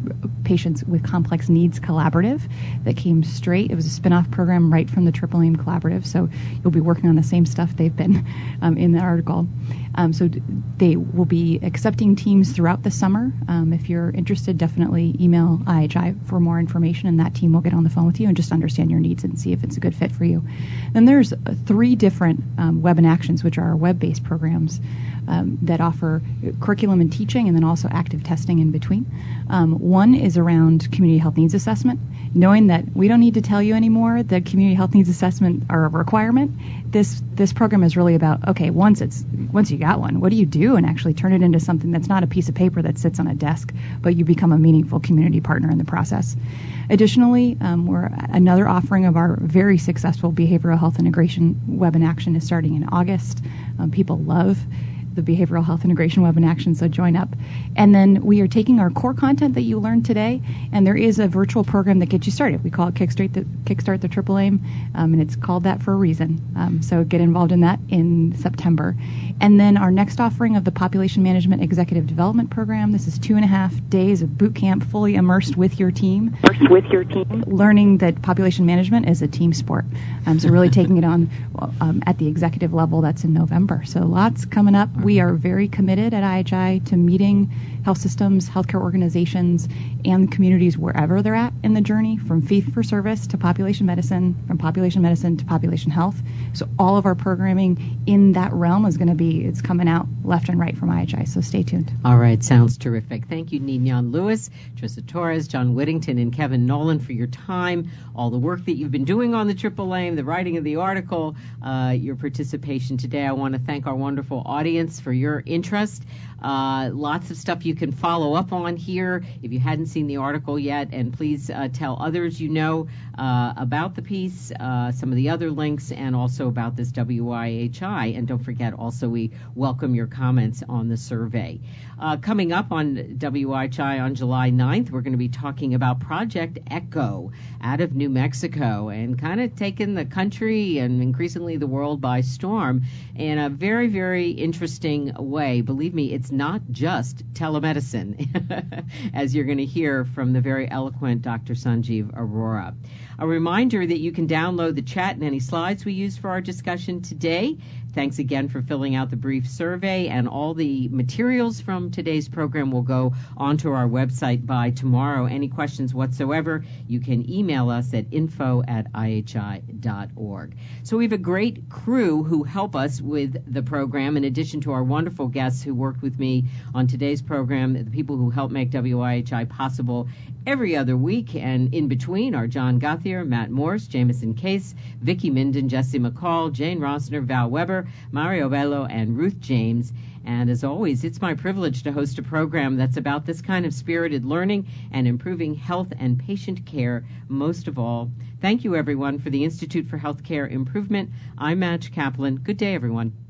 Patients with Complex Needs Collaborative that came straight. It was a spin-off program right from the Triple Aim Collaborative, so you'll be working on the same stuff they've been um, in the article. Um, so d- they will be accepting teams throughout the summer. Um, if you're interested, definitely email IHI for more information, and that team will get on the phone with you and just understand your needs and see if it's a good fit for you. Then there's uh, three different um, web and actions, which are web-based programs um, that offer curriculum and teaching, and then also active testing in between. Um, one is around community health needs assessment, knowing that we don't need to tell you anymore that community health needs assessment are a requirement. This this program is really about okay, once it's once you got one, what do you do and actually turn it into something that's not a piece of paper that sits on a desk, but you become a meaningful community partner in the process. Additionally, um, we're another offering of our very successful behavioral health integration web in action is starting in August. Um, people love the behavioral health integration web in action, so join up. And then we are taking our core content that you learned today, and there is a virtual program that gets you started. We call it Kickstart the Kickstart the Triple Aim, um, and it's called that for a reason. Um, so get involved in that in September. And then our next offering of the Population Management Executive Development Program. This is two and a half days of boot camp, fully immersed with your team Immersed with your team. learning that population management is a team sport. Um, so really taking it on um, at the executive level. That's in November. So lots coming up. We are very committed at IHI to meeting health systems, healthcare organizations, and communities wherever they're at in the journey, from fee for service to population medicine, from population medicine to population health. So all of our programming in that realm is going to be it's coming out left and right from IHI. So stay tuned. All right, sounds terrific. Thank you, Ninon Lewis, Trissa Torres, John Whittington, and Kevin Nolan for your time, all the work that you've been doing on the Triple Aim, the writing of the article, uh, your participation today. I want to thank our wonderful audience for your interest. Uh, lots of stuff you can follow up on here if you hadn't seen the article yet, and please uh, tell others you know uh, about the piece, uh, some of the other links, and also about this WIHI. And don't forget, also, we welcome your comments on the survey. Coming up on WIHI on July 9th, we're going to be talking about Project Echo out of New Mexico and kind of taking the country and increasingly the world by storm in a very, very interesting way. Believe me, it's not just telemedicine, as you're going to hear from the very eloquent Dr. Sanjeev Arora. A reminder that you can download the chat and any slides we use for our discussion today. Thanks again for filling out the brief survey, and all the materials from today's program will go onto our website by tomorrow. Any questions whatsoever, you can email us at info at ihi.org. So we have a great crew who help us with the program, in addition to our wonderful guests who worked with me on today's program, the people who help make WIHI possible every other week, and in between are John Gothier, Matt Morse, Jameson Case, Vicki Minden, Jesse McCall, Jane Rossner, Val Weber, Mario Bello, and Ruth James. And as always, it's my privilege to host a program that's about this kind of spirited learning and improving health and patient care most of all. Thank you, everyone, for the Institute for Healthcare Improvement. I'm Madge Kaplan. Good day, everyone.